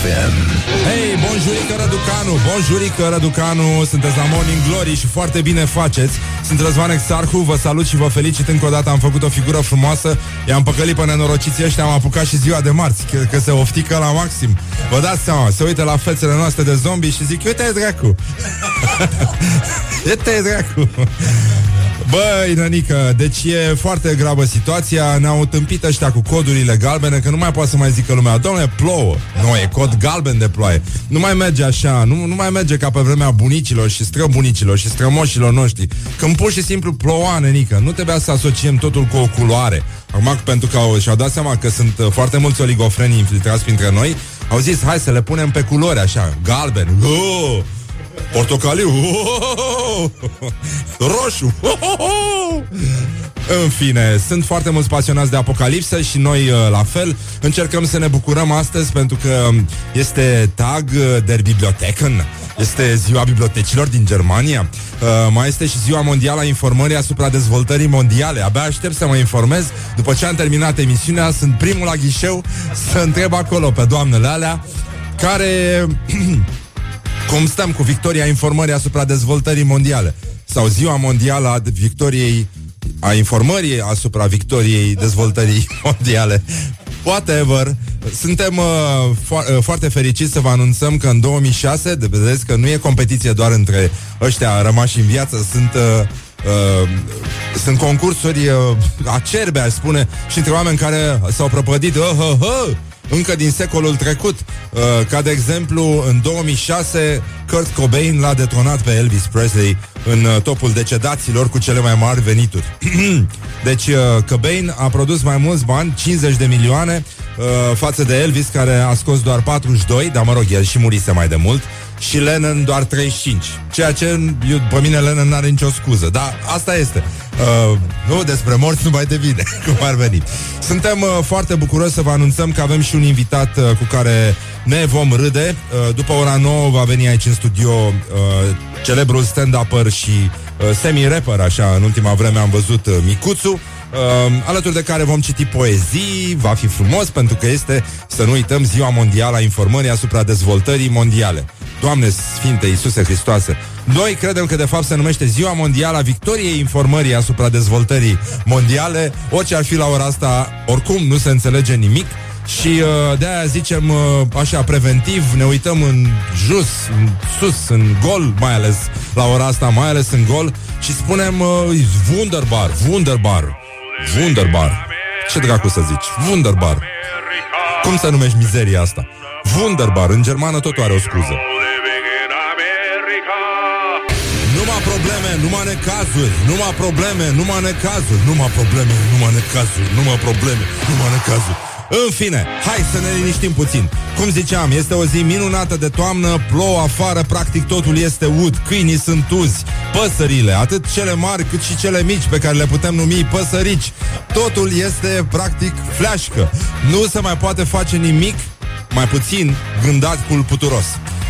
FM. Hei, bonjurică Răducanu, bonjurică Răducanu, sunteți la Morning Glory și foarte bine faceți. Sunt Răzvan Exarhu, vă salut și vă felicit încă o dată, am făcut o figură frumoasă, i-am păcălit pe nenorociții ăștia, am apucat și ziua de marți, că, că se oftică la maxim. Vă dați seama, se uită la fețele noastre de zombie și zic, uite-i dracu. uite-i dracu. Băi, nănică, deci e foarte gravă situația. Ne-au tâmpit ăștia cu codurile galbene Că nu mai poate să mai zică lumea Domnule, plouă, nu, e cod galben de ploaie. Nu mai merge așa, nu, nu mai merge ca pe vremea bunicilor și străbunicilor Și strămoșilor noștri. Când pur și simplu ploua, nănică Nu trebuia să asociem totul cu o culoare. Acum, pentru că au, și-au dat seama că sunt uh, foarte mulți oligofreni infiltrați printre noi Au zis, hai să le punem pe culori așa Galben, oh! Portocaliu. Roșu. În fine, sunt foarte mulți pasionați de apocalipsă și noi uh, la fel. Încercăm să ne bucurăm astăzi pentru că este Tag der Bibliotheken, este ziua bibliotecilor din Germania, uh, mai este și ziua mondială a informării asupra dezvoltării mondiale. Abia aștept să mă informez. După ce am terminat emisiunea, sunt primul la ghișeu să întreb acolo pe doamnele alea care Cum stăm cu victoria informării asupra dezvoltării mondiale? Sau ziua mondială a victoriei a informării asupra victoriei dezvoltării mondiale. Whatever. Suntem uh, fo- uh, foarte fericiți să vă anunțăm că în 2006, de vedeți că nu e competiție doar între ăștia rămași în viață, sunt uh, Uh, sunt concursuri uh, acerbe, aș spune, și între oameni care s-au prăpădit uh, uh, uh, încă din secolul trecut. Uh, ca de exemplu, în 2006, Kurt Cobain l-a detonat pe Elvis Presley în uh, topul decedaților cu cele mai mari venituri. deci, uh, Cobain a produs mai mulți bani, 50 de milioane, uh, față de Elvis, care a scos doar 42, dar mă rog, el și murise mai de mult și Lennon doar 35. Ceea ce eu, pe mine Lennon n-are nicio scuză. Dar asta este. Uh, nu, despre morți nu mai devine, cum ar veni. Suntem uh, foarte bucuroși să vă anunțăm că avem și un invitat uh, cu care ne vom râde. Uh, după ora 9 va veni aici în studio uh, celebrul stand-upper și uh, semi-rapper, așa, în ultima vreme am văzut uh, Micuțu. Uh, alături de care vom citi poezii, va fi frumos pentru că este, să nu uităm, Ziua Mondială a Informării asupra dezvoltării mondiale. Doamne Sfinte Iisuse Hristoase, noi credem că de fapt se numește Ziua Mondială a Victoriei Informării asupra dezvoltării mondiale. Orice ar fi la ora asta, oricum nu se înțelege nimic. Și uh, de aia zicem uh, așa preventiv, ne uităm în jos, în sus, în gol, mai ales la ora asta, mai ales în gol și spunem uh, Wunderbar, Wunderbar, Wunderbar. Ce dracu să zici? Wunderbar. Cum să numești mizeria asta? Wunderbar, în germană totul are o scuză. Numai necazuri, numai probleme, numai necazuri, numai probleme, numai necazuri, numai probleme, numai necazuri. În fine, hai să ne liniștim puțin. Cum ziceam, este o zi minunată de toamnă, plouă afară, practic totul este ud, câinii sunt uzi, păsările, atât cele mari cât și cele mici pe care le putem numi păsărici. Totul este practic fleașcă. Nu se mai poate face nimic, mai puțin gândacul puturos.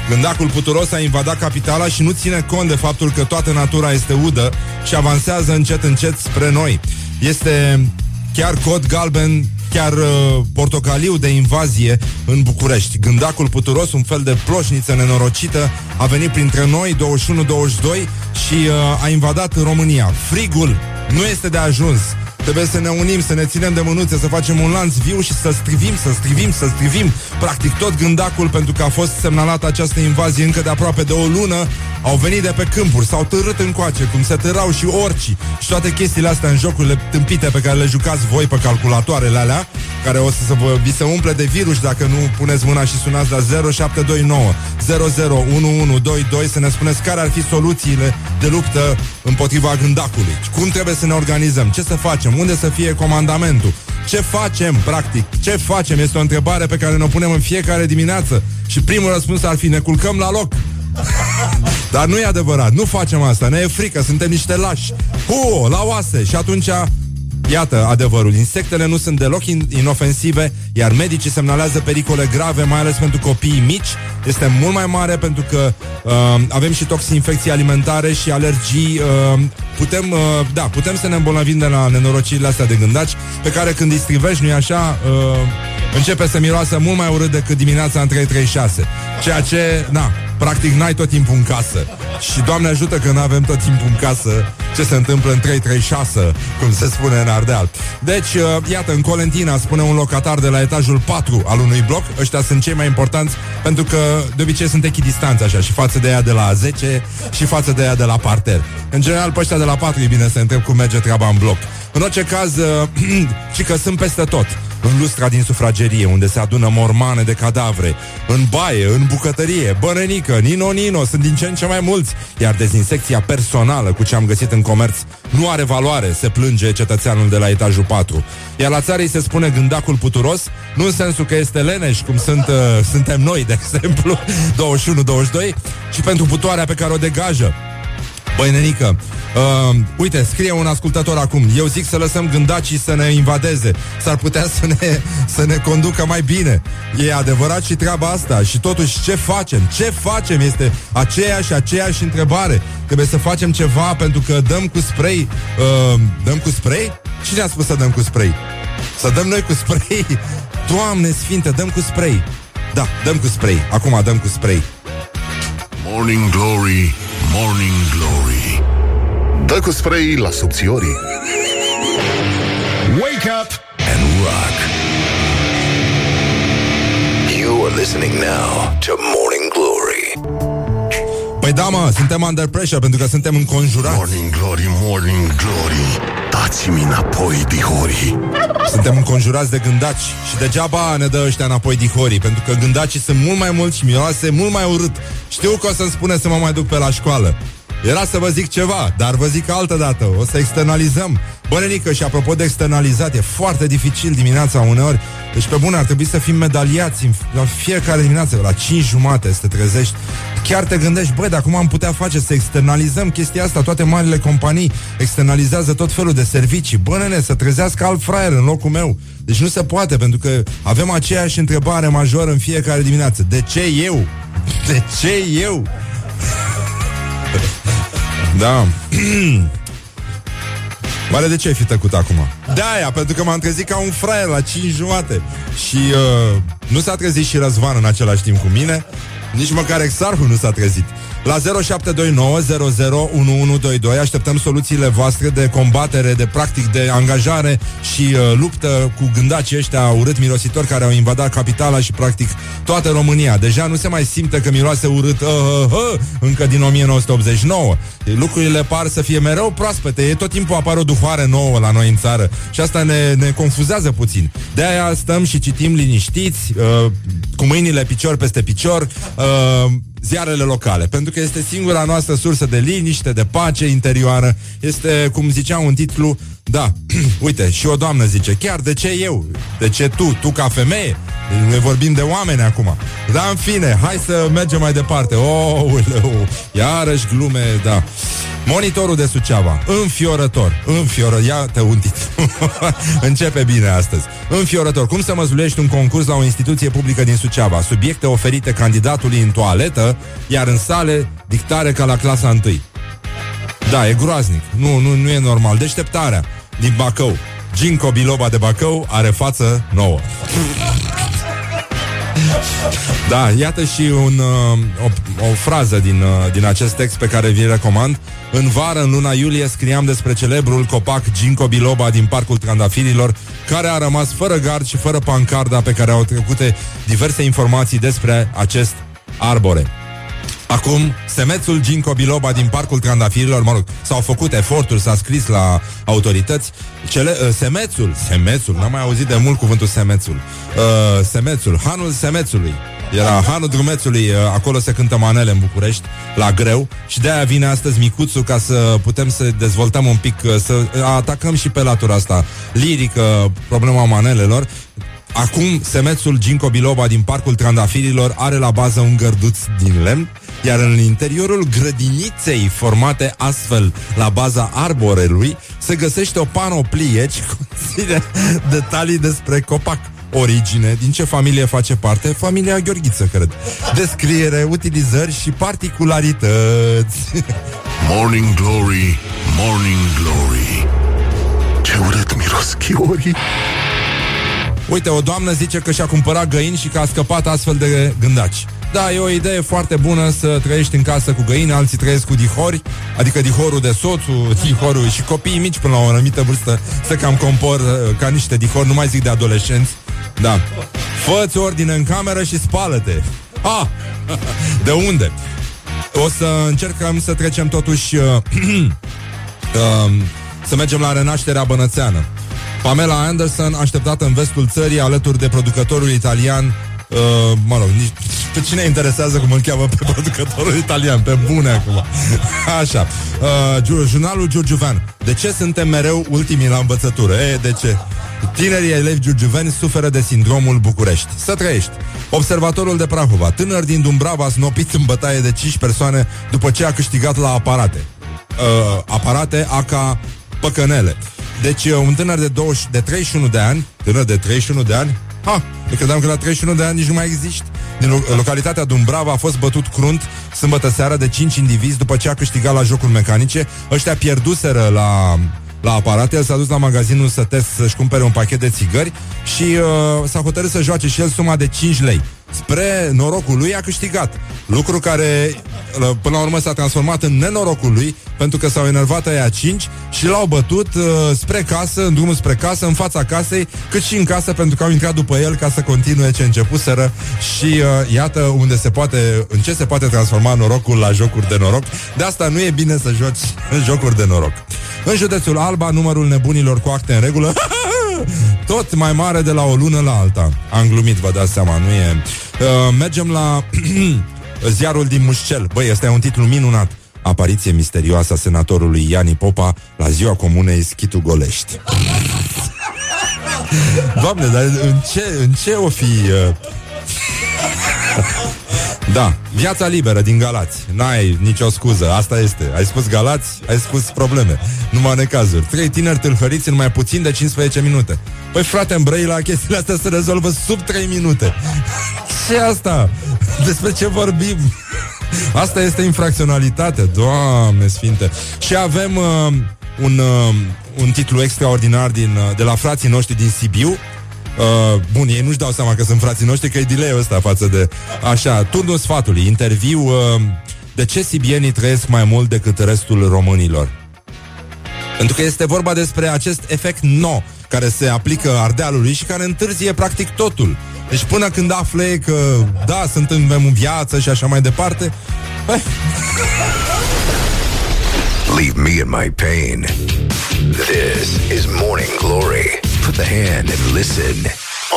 Gândacul puturos a invadat capitala și nu ține cont de faptul că toată natura este udă și avansează încet încet spre noi. Este chiar cod galben chiar uh, portocaliu de invazie în București. Gândacul puturos, un fel de ploșniță nenorocită, a venit printre noi 21-22 și uh, a invadat România. Frigul nu este de ajuns. Trebuie să ne unim, să ne ținem de mânuțe, să facem un lanț viu și să strivim, să strivim, să strivim. Practic tot gândacul, pentru că a fost semnalată această invazie încă de aproape de o lună, au venit de pe câmpuri, s-au târât încoace, cum se târau și orcii și toate chestiile astea în jocurile tâmpite pe care le jucați voi pe calculatoarele alea, care o să vă, vi se umple de virus dacă nu puneți mâna și sunați la 0729 001122 să ne spuneți care ar fi soluțiile de luptă împotriva gândacului. Cum trebuie să ne organizăm? Ce să facem? Unde să fie comandamentul? Ce facem, practic? Ce facem? Este o întrebare pe care ne-o punem în fiecare dimineață și primul răspuns ar fi ne culcăm la loc. Dar nu e adevărat, nu facem asta, ne e frică, suntem niște lași. Hu, la oase și atunci Iată adevărul. Insectele nu sunt deloc in- inofensive, iar medicii semnalează pericole grave, mai ales pentru copiii mici. Este mult mai mare pentru că uh, avem și toxinfecții alimentare și alergii. Uh, putem, uh, da, putem să ne îmbolnăvim de la nenorocirile astea de gândaci, pe care când îi strivești, nu-i așa, uh, începe să miroasă mult mai urât decât dimineața în 336. Ceea ce, na, practic n-ai tot timpul în casă. Și Doamne ajută că nu avem tot timpul în casă ce se întâmplă în 336, cum se spune în Ardeal. Deci, uh, iată, în Colentina spune un locatar de la etajul 4 al unui bloc, ăștia sunt cei mai importanți pentru că de obicei sunt echidistanți așa și față de ea de la 10 și față de ea de la parter. În general, pe ăștia de la 4 e bine să întreb cum merge treaba în bloc. În orice caz, uh, și că sunt peste tot. În lustra din sufragerie, unde se adună mormane de cadavre, în baie, în bucătărie, bănănică, nino-nino, sunt din ce în ce mai mulți, iar dezinsecția personală cu ce am găsit în comerț nu are valoare, se plânge cetățeanul de la etajul 4. Iar la țară îi se spune gândacul puturos, nu în sensul că este leneș, cum sunt, uh, suntem noi, de exemplu, 21-22, ci pentru putoarea pe care o degajă. Băi, nenică, uh, uite, scrie un ascultător acum Eu zic să lăsăm gândacii să ne invadeze S-ar putea să ne, să ne conducă mai bine E adevărat și treaba asta Și totuși, ce facem? Ce facem? Este aceeași, aceeași întrebare Trebuie să facem ceva pentru că dăm cu spray uh, Dăm cu spray? Cine a spus să dăm cu spray? Să dăm noi cu spray? Doamne sfinte, dăm cu spray Da, dăm cu spray Acum dăm cu spray Morning Glory, Morning Glory. Dă cu spray la subțiorii. Wake up and rock. You are listening now to Morning Glory. Păi da, mă, suntem under pressure pentru că suntem înconjurați. Morning Glory, Morning Glory Dați-mi înapoi, dihorii Suntem înconjurați de gândaci și degeaba ne dă ăștia înapoi dihorii, pentru că gândacii sunt mult mai mulți și miroase mult mai urât. Știu că o să-mi spune să mă mai duc pe la școală. Era să vă zic ceva, dar vă zic altă dată. O să externalizăm. Bănenică, și apropo de externalizat, e foarte dificil dimineața uneori. Deci, pe bune, ar trebui să fim medaliați în, la fiecare dimineață, la 5 jumate să te trezești. Chiar te gândești, băi, dar cum am putea face să externalizăm chestia asta? Toate marile companii externalizează tot felul de servicii. Bă, nene, să trezească alt fraier în locul meu. Deci nu se poate, pentru că avem aceeași întrebare majoră în fiecare dimineață. De ce eu? De ce eu? Da. Oare de ce ai fi tăcut acum? De aia, pentru că m-am trezit ca un fraier la 5 jumate Și uh, nu s-a trezit și Răzvan în același timp cu mine Nici măcar Exarhul nu s-a trezit la 0729001122 așteptăm soluțiile voastre de combatere, de practic de angajare și uh, luptă cu gândacii ăștia urât mirositori care au invadat capitala și practic toată România. Deja nu se mai simte că miroase urât uh, uh, uh, încă din 1989. Lucrurile par să fie mereu proaspete. E tot timpul apare o duhoare nouă la noi în țară și asta ne, ne confuzează puțin. De aia stăm și citim liniștiți, uh, cu mâinile picior peste picior, uh, ziarele locale, pentru că este singura noastră sursă de liniște, de pace interioară. Este, cum zicea un titlu, da, uite, și o doamnă zice, chiar de ce eu? De ce tu? Tu ca femeie? Ne vorbim de oameni acum. Da, în fine, hai să mergem mai departe. Oh, uleu, iarăși glume, da. Monitorul de Suceava, înfiorător, înfiorător, iată un titlu. Începe bine astăzi. Înfiorător, cum să măzulești un concurs la o instituție publică din Suceava? Subiecte oferite candidatului în toaletă, iar în sale dictare ca la clasa 1. Da, e groaznic. Nu, nu, nu e normal. Deșteptarea din Bacău. Ginco Biloba de Bacău are față nouă. Da, iată și un, uh, o, o frază din, uh, din acest text pe care vi recomand. În vară, în luna iulie, scriam despre celebrul copac Ginco Biloba din Parcul Trandafirilor, care a rămas fără gard și fără pancarda pe care au trecute diverse informații despre acest arbore. Acum, semețul Ginco Biloba din Parcul Trandafirilor, mă rog, s-au făcut eforturi, s-a scris la autorități. Cele, uh, semețul, semețul, n-am mai auzit de mult cuvântul semețul. Uh, semețul, hanul semețului. Era hanul drumețului, uh, acolo se cântă manele în București, la greu și de-aia vine astăzi micuțul ca să putem să dezvoltăm un pic, uh, să atacăm și pe latura asta lirică, problema manelelor. Acum, semețul Ginco Biloba din Parcul Trandafirilor are la bază un gărduț din lemn iar în interiorul grădiniței formate astfel la baza arborelui se găsește o panoplie ce conține detalii despre copac origine, din ce familie face parte, familia Gheorghiță, cred. Descriere, utilizări și particularități. Morning Glory, Morning Glory Ce urât miros chiorii Uite, o doamnă zice că și-a cumpărat găini și că a scăpat astfel de gândaci. Da, e o idee foarte bună să trăiești în casă cu găini, alții trăiesc cu dihori, adică dihorul de soțul, dihorul și copiii mici până la o anumită vârstă se cam compor uh, ca niște dihori, nu mai zic de adolescenți. Da. Fă-ți ordine în cameră și spală-te. Ah! De unde? O să încercăm să trecem totuși uh, uh, să mergem la renașterea bănățeană. Pamela Anderson, așteptată în vestul țării, alături de producătorul italian uh, mă rog, nici, pe cine interesează cum îl cheamă pe producătorul italian, pe bune acum. Așa. Uh, jurnalul Giurgiuvean. De ce suntem mereu ultimii la învățătură? E, de ce? Tinerii elevi giurgiuveni suferă de sindromul București. Să trăiești! Observatorul de Prahova, tânăr din Dumbrava, snopit în bătaie de 5 persoane după ce a câștigat la aparate. Uh, aparate aca păcănele. Deci uh, un tânăr de, 20, de 31 de ani, tânăr de 31 de ani, ha, eu credeam că la 31 de ani nici nu mai existi. Din localitatea Dumbrava a fost bătut crunt sâmbătă seara de 5 indivizi după ce a câștigat la jocuri mecanice. Ăștia pierduseră la la aparat, el s-a dus la magazinul Sătes să-și cumpere un pachet de țigări și uh, s-a hotărât să joace și el suma de 5 lei. Spre norocul lui a câștigat. Lucru care uh, până la urmă s-a transformat în nenorocul lui pentru că s-au enervat aia 5 și l-au bătut uh, spre casă, în drumul spre casă, în fața casei, cât și în casă pentru că au intrat după el ca să continue ce începuseră și uh, iată unde se poate, în ce se poate transforma norocul la jocuri de noroc. De asta nu e bine să joci jocuri de noroc. În județul Alba, numărul nebunilor cu acte în regulă tot mai mare de la o lună la alta. Am glumit, vă dați seama, nu e... Uh, mergem la ziarul din Mușcel. Băi, este un titlu minunat. Apariție misterioasă a senatorului Iani Popa la ziua comunei Schitu Golești. Doamne, dar în ce, în ce o fi... Uh... Da, viața liberă din Galați. N-ai nicio scuză, asta este. Ai spus Galați, ai spus probleme. Numai necazuri. Trei tineri tâlhăriți în mai puțin de 15 minute. Păi frate, în Brăila chestiile astea se rezolvă sub 3 minute. Ce asta? Despre ce vorbim? Asta este infracționalitate, Doamne sfinte. Și avem uh, un, uh, un titlu extraordinar din, uh, de la frații noștri din Sibiu Uh, bun, ei nu-și dau seama că sunt frații noștri, că e delay ăsta față de... Așa, turnul sfatului, interviu... Uh, de ce sibienii trăiesc mai mult decât restul românilor? Pentru că este vorba despre acest efect no care se aplică Ardealului și care întârzie practic totul. Deci până când afle că da, suntem în viață și așa mai departe, eh. Leave me in my pain. This is Morning Glory. Put the hand and listen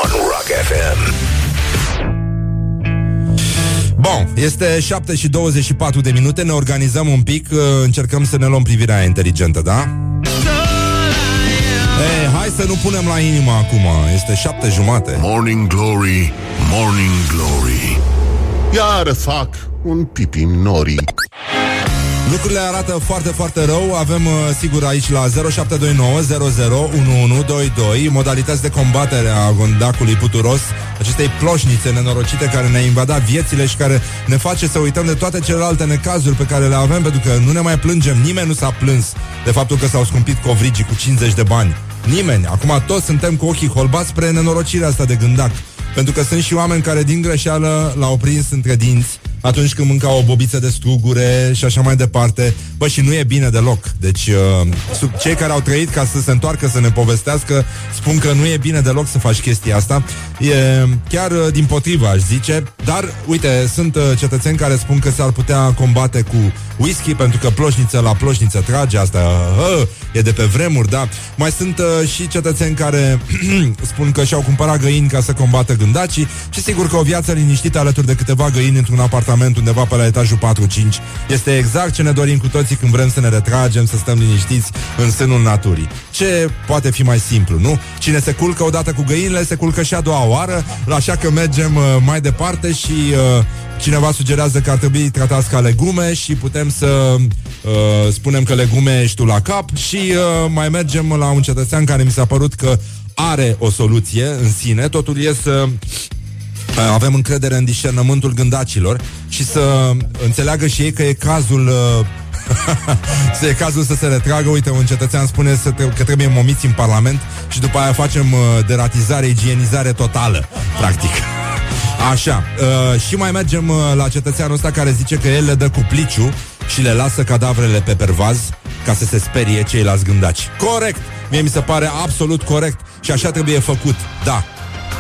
on Rock FM. Bun, este 7 și 24 de minute, ne organizăm un pic, uh, încercăm să ne luăm privirea inteligentă, da? Ei, hai să nu punem la inimă acum, este șapte jumate. Morning Glory, Morning Glory Iar fac un pipi nori Lucrurile arată foarte, foarte rău. Avem, uh, sigur, aici la 0729 001122 modalități de combatere a gondacului puturos, acestei ploșnițe nenorocite care ne-a invadat viețile și care ne face să uităm de toate celelalte necazuri pe care le avem, pentru că nu ne mai plângem. Nimeni nu s-a plâns de faptul că s-au scumpit covrigii cu 50 de bani. Nimeni. Acum toți suntem cu ochii holbați spre nenorocirea asta de gândac. Pentru că sunt și oameni care din greșeală l-au prins între dinți atunci când mânca o bobiță de strugure și așa mai departe. Bă, și nu e bine deloc. Deci, uh, cei care au trăit ca să se întoarcă să ne povestească, spun că nu e bine deloc să faci chestia asta. E chiar uh, din potrivă, aș zice. Dar, uite, sunt uh, cetățeni care spun că s-ar putea combate cu whisky, pentru că ploșniță la ploșniță trage, asta uh, e de pe vremuri, da. Mai sunt uh, și cetățeni care spun că și-au cumpărat găini ca să combată gândacii și sigur că o viață liniștită alături de câteva găini într-un apartament apartament undeva pe la etajul 4-5. Este exact ce ne dorim cu toții când vrem să ne retragem, să stăm liniștiți în sânul naturii. Ce poate fi mai simplu, nu? Cine se culcă odată cu găinile, se culcă și a doua oară, așa că mergem uh, mai departe și uh, Cineva sugerează că ar trebui tratați ca legume și putem să uh, spunem că legume ești tu la cap și uh, mai mergem la un cetățean care mi s-a părut că are o soluție în sine. Totul e să uh, avem încredere în discernământul gândacilor și să înțeleagă și ei că e cazul uh, să e cazul să se retragă. Uite, un cetățean spune să tre- că trebuie momiți în Parlament și după aia facem uh, deratizare, igienizare totală, practic. Așa, uh, și mai mergem uh, la cetățeanul ăsta care zice că el le dă cu pliciu și le lasă cadavrele pe pervaz ca să se sperie ceilalți gândaci. Corect! Mie mi se pare absolut corect și așa trebuie făcut, da.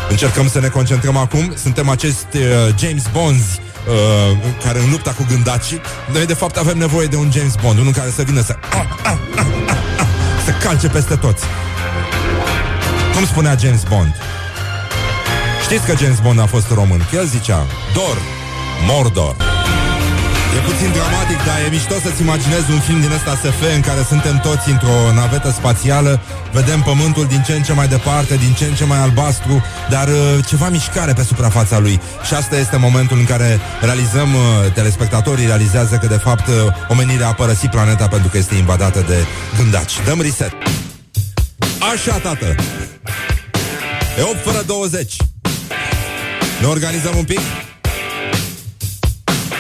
Încercăm să ne concentrăm acum, suntem acești uh, James Bonds uh, care în lupta cu gândacii. Noi de fapt avem nevoie de un James Bond, unul care să vină să ah, ah, ah, ah, ah, să calce peste toți. Cum spunea James Bond? Știți că James Bond a fost român? Că el zicea Dor, Mordor. E puțin dramatic, dar e mișto să-ți imaginezi un film din ăsta SF în care suntem toți într-o navetă spațială, vedem pământul din ce în ce mai departe, din ce în ce mai albastru, dar uh, ceva mișcare pe suprafața lui. Și asta este momentul în care realizăm, uh, telespectatorii realizează că de fapt uh, omenirea a părăsit planeta pentru că este invadată de gândaci. Dăm reset. Așa, tată. E 8 fără 20. Ne organizăm un pic?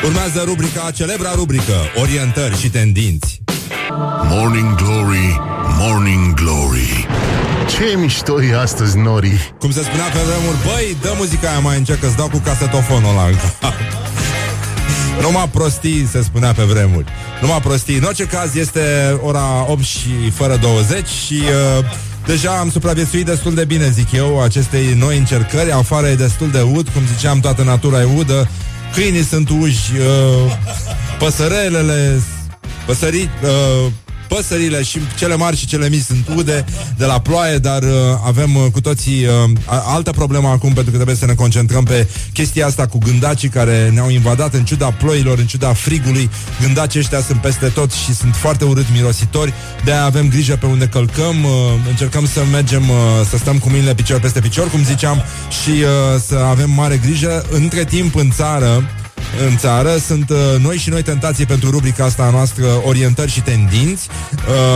Urmează rubrica, celebra rubrică, orientări și tendinți. Morning Glory, Morning Glory Ce mișto e astăzi, Nori Cum se spunea pe vremuri, băi, dă muzica aia mai încet, că dau cu casetofonul ăla în cap. Numai prostii, se spunea pe vremuri. Numai prostii. În orice caz, este ora 8 și fără 20 și... Uh, Deja am supraviețuit destul de bine, zic eu, acestei noi încercări. Afară e destul de ud, cum ziceam, toată natura e udă. Câinii sunt uși, uh, păsărelele, păsării, uh, păsările și cele mari și cele mici sunt ude de la ploaie, dar uh, avem uh, cu toții uh, altă problemă acum pentru că trebuie să ne concentrăm pe chestia asta cu gândacii care ne-au invadat în ciuda ploilor, în ciuda frigului. Gândacii ăștia sunt peste tot și sunt foarte urât mirositori, de avem grijă pe unde călcăm, uh, încercăm să mergem, uh, să stăm cu mâinile picior peste picior, cum ziceam, și uh, să avem mare grijă. Între timp, în țară, în țară. Sunt uh, noi și noi tentații pentru rubrica asta noastră, orientări și tendinți.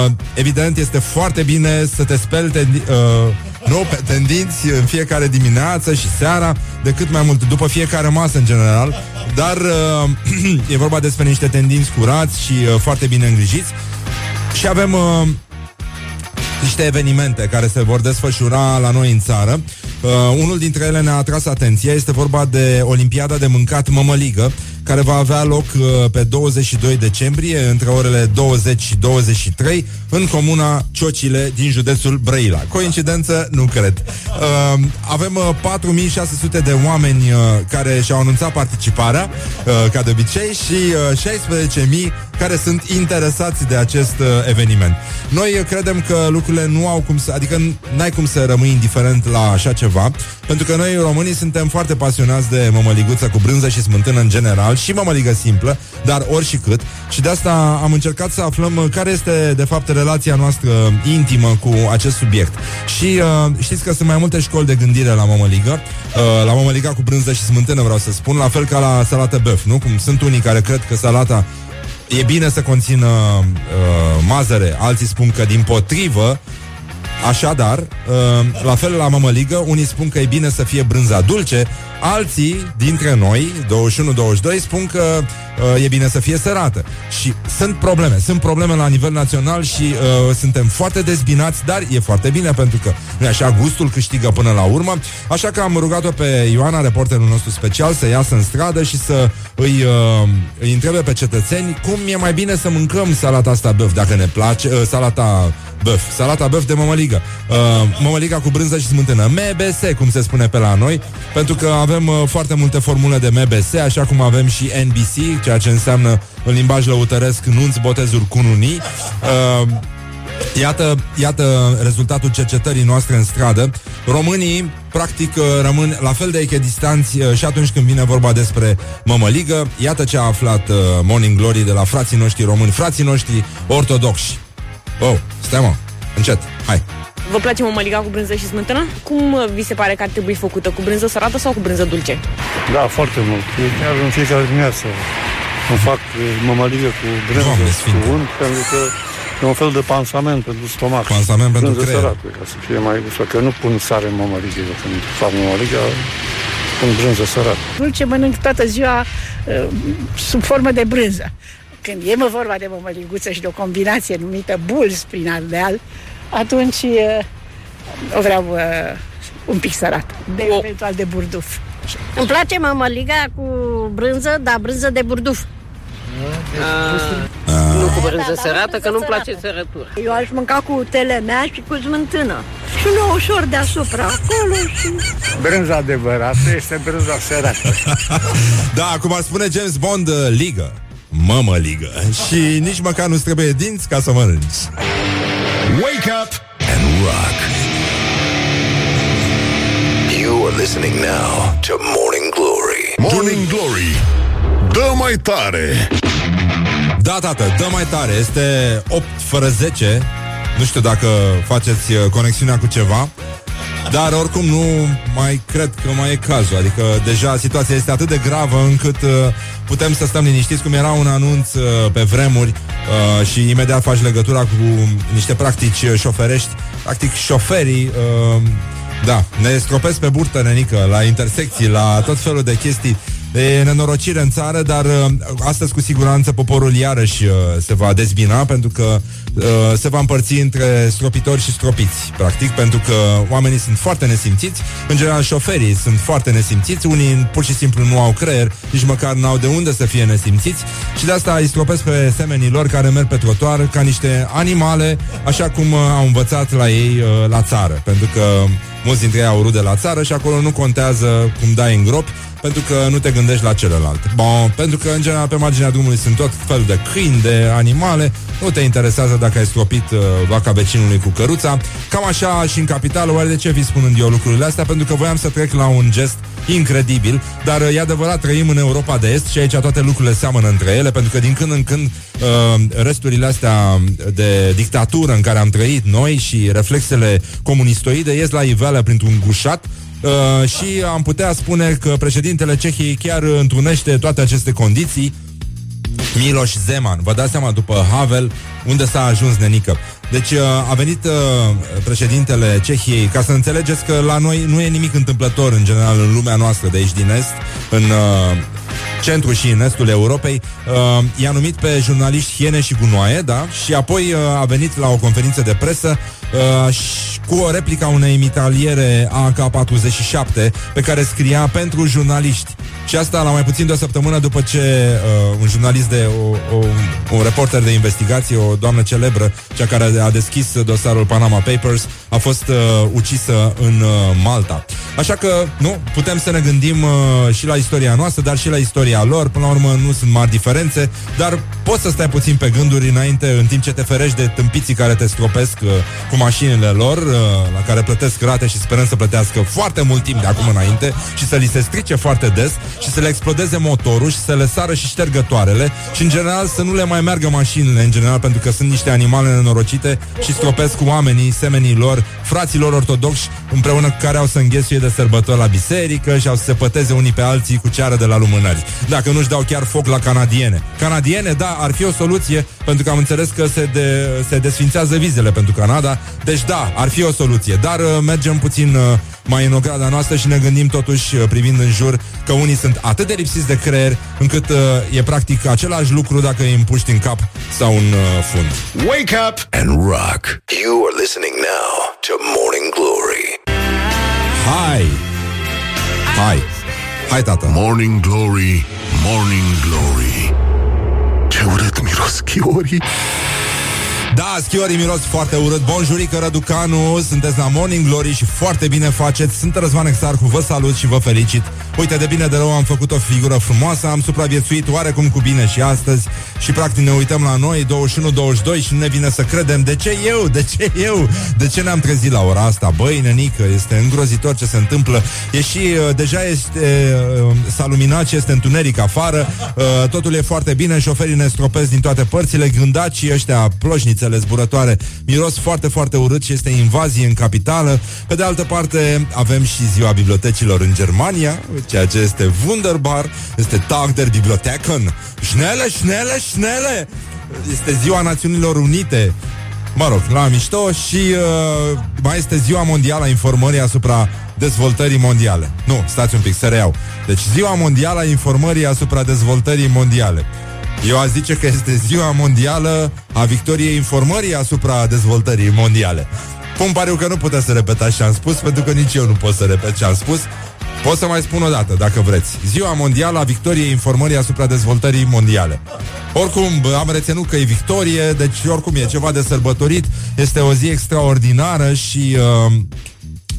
Uh, evident, este foarte bine să te speli tendi- uh, nu, pe tendinți în fiecare dimineață și seara, de cât mai mult, după fiecare masă în general, dar uh, e vorba despre niște tendinți curați și uh, foarte bine îngrijiți. Și avem uh, niște evenimente care se vor desfășura la noi în țară. Uh, unul dintre ele ne-a atras atenția, este vorba de Olimpiada de mâncat mămăligă, care va avea loc uh, pe 22 decembrie, între orele 20 și 23, în comuna Ciocile din județul Brăila. Coincidență? Nu cred. Uh, avem uh, 4600 de oameni uh, care și-au anunțat participarea, uh, ca de obicei, și uh, 16.000 care sunt interesați de acest uh, eveniment. Noi uh, credem că lucrurile nu au cum să... Adică n-ai cum să rămâi indiferent la așa ceva, pentru că noi românii suntem foarte pasionați de mămăliguță cu brânză și smântână în general și mămăligă simplă, dar ori și cât. Și de asta am încercat să aflăm uh, care este, de fapt, relația noastră intimă cu acest subiect. Și uh, știți că sunt mai multe școli de gândire la mămăligă, uh, la mămăliga cu brânză și smântână, vreau să spun, la fel ca la salată băf, nu? Cum sunt unii care cred că salata e bine să conțină uh, mazăre, alții spun că din potrivă Așadar, uh, la fel la mămăligă, unii spun că e bine să fie brânza dulce, alții dintre noi, 21-22, spun că uh, e bine să fie sărată. Și sunt probleme, sunt probleme la nivel național și uh, suntem foarte dezbinați, dar e foarte bine pentru că nu așa, gustul câștigă până la urmă. Așa că am rugat-o pe Ioana, reporterul nostru special, să iasă în stradă și să îi, uh, îi întrebe pe cetățeni cum e mai bine să mâncăm salata asta băf, dacă ne place, uh, salata băf, salata băf de mămăligă. Uh, mămăliga cu brânză și smântână. MBS, cum se spune pe la noi, pentru că avem uh, foarte multe formule de MBS, așa cum avem și NBC, ceea ce înseamnă în limbaj lăutăresc nunți, botezuri, cununii. Uh, Iată, iată rezultatul cercetării noastre în stradă. Românii, practic, uh, rămân la fel de echidistanți uh, și atunci când vine vorba despre mămăligă. Iată ce a aflat uh, Morning Glory de la frații noștri români, frații noștri ortodoxi. Oh, stai mă, încet, hai. Vă place mămăliga cu brânză și smântână? Cum uh, vi se pare că ar trebui făcută? Cu brânză sărată sau cu brânză dulce? Da, foarte mult. Eu chiar în fiecare dimineață îmi fac uh, mămăligă cu brânză, Doamne cu sfinte. unt, pentru că e un fel de pansament pentru stomac. Pansament pentru brânză creier. sărată, ca să fie mai gustă. Că nu pun sare în mămăligă. Eu Când fac mămăligă, pun brânză sărată. Dulce mănânc toată ziua uh, sub formă de brânză. Când e mă vorba de mămăliguță și de o combinație numită bulls prin ardeal, atunci uh, o vreau uh, un pic sărat, de O- eventual de burduf. Îmi place mămăliga cu brânză, dar brânză de burduf. Nu cu brânză sărată, că nu-mi place sărătura. Eu aș mânca cu telemea și cu smântână. Și nu ușor deasupra, acolo și... Brânza adevărată este brânza sărată. Da, cum ar spune James Bond, uh, ligă. Mămă ligă. Și nici măcar nu-ți trebuie dinți ca să mănânci. Wake up and rock. You are listening now to Morning Glory. Morning Glory Dă mai tare Da, tată, dă mai tare. Este 8 fără 10. Nu știu dacă faceți uh, conexiunea cu ceva. Dar oricum nu mai cred că mai e cazul Adică deja situația este atât de gravă Încât uh, putem să stăm liniștiți Cum era un anunț uh, pe vremuri uh, Și imediat faci legătura cu Niște practici uh, șoferești. Practic șoferii uh, Da, ne stropesc pe burtă, nenică La intersecții, la tot felul de chestii E nenorocire în țară, dar uh, astăzi cu siguranță poporul iarăși uh, se va dezbina pentru că uh, se va împărți între stropitori și stropiți, practic, pentru că oamenii sunt foarte nesimțiți, în general șoferii sunt foarte nesimțiți, unii pur și simplu nu au creier, nici măcar n-au de unde să fie nesimțiți. Și de asta îi stropesc pe semenii lor care merg pe trotuar ca niște animale, așa cum uh, au învățat la ei uh, la țară, pentru că mulți dintre ei au rude la țară și acolo nu contează cum dai în gropi, pentru că nu te gândești la celălalt. Bon, pentru că, în general, pe marginea drumului sunt tot fel de câini, de animale, nu te interesează dacă ai stropit uh, vaca vecinului cu căruța. Cam așa și în capitală, oare de ce vi spunând eu lucrurile astea? Pentru că voiam să trec la un gest incredibil, dar uh, e adevărat, trăim în Europa de Est și aici toate lucrurile seamănă între ele, pentru că din când în când uh, resturile astea de dictatură în care am trăit noi și reflexele comunistoide ies la iveală printr-un gușat Uh, și am putea spune că președintele Cehiei chiar întrunește toate aceste condiții Miloș Zeman. Vă dați seama după Havel unde s-a ajuns nenică. Deci uh, a venit uh, președintele Cehiei, ca să înțelegeți că la noi nu e nimic întâmplător în general în lumea noastră de aici din Est, în uh, centru și în estul Europei. Uh, i-a numit pe jurnaliști hiene și gunoaie, da? Și apoi uh, a venit la o conferință de presă uh, și cu o replică a unei mitaliere AK-47 pe care scria pentru jurnaliști. Și asta la mai puțin de o săptămână după ce uh, un jurnalist de o, o, un reporter de investigație, o doamnă celebră, cea care a deschis dosarul Panama Papers, a fost uh, ucisă în uh, Malta. Așa că, nu, putem să ne gândim uh, și la istoria noastră, dar și la istoria lor. Până la urmă nu sunt mari diferențe, dar poți să stai puțin pe gânduri înainte, în timp ce te ferești de tâmpiții care te stropesc uh, cu mașinile lor, uh, la care plătesc rate și sperăm să plătească foarte mult timp de acum înainte și să li se strice foarte des și să le explodeze motorul și să le sară și ștergătoarele și în general să nu le mai meargă mașinile în general pentru că sunt niște animale nenorocite și stropesc cu oamenii, semenii lor, fraților ortodoxi împreună cu care au să înghesuie de sărbători la biserică și au să se păteze unii pe alții cu ceară de la lumânări. Dacă nu-și dau chiar foc la canadiene. Canadiene, da, ar fi o soluție pentru că am înțeles că se, de, se desfințează vizele pentru Canada, deci da, ar fi o soluție, dar uh, mergem puțin uh, mai în ograda noastră și ne gândim totuși, uh, privind în jur, că unii sunt atât de lipsiți de creier, încât uh, e practic același lucru dacă îi împuști în cap sau în uh, fund. Wake up and rock. You are listening now to Morning Glory. Hai! Hai! Hai, tată! Morning Glory Morning Glory Ce urât miros chiorii Da, schiorii miros foarte urât. Bonjurică Răducanu, sunteți la Morning Glory Și foarte bine faceți. Sunt Răzvan Exarcu, vă salut și vă felicit. Uite, de bine de rău am făcut o figură frumoasă Am supraviețuit oarecum cu bine și astăzi. Și practic ne uităm la noi 21-22 și nu ne vine să credem. De ce eu? De ce eu? De ce ne-am trezit la ora asta? Băi, nenică, este îngrozitor ce se întâmplă. E și, uh, deja este uh, S-a luminat și este întuneric afară. Uh, Totul e foarte bine, șoferii ne stropesc din toate părțile Gândacii ăștia, ploșnițele cele zburătoare miros foarte, foarte urât și este invazie în capitală. Pe de altă parte, avem și ziua bibliotecilor în Germania, ceea ce este wunderbar, este Tag der Bibliotheken. Schnelle, schnelle, schnelle! Este ziua Națiunilor Unite. Mă rog, la mișto și uh, mai este ziua mondială a informării asupra dezvoltării mondiale. Nu, stați un pic, să reiau. Deci ziua mondială a informării asupra dezvoltării mondiale. Eu aș zice că este ziua mondială a victoriei informării asupra dezvoltării mondiale. Cum pare că nu puteți să repetați ce am spus, pentru că nici eu nu pot să repet ce am spus. Pot să mai spun o dată, dacă vreți. Ziua mondială a victoriei informării asupra dezvoltării mondiale. Oricum, am reținut că e victorie, deci oricum e ceva de sărbătorit. Este o zi extraordinară și uh,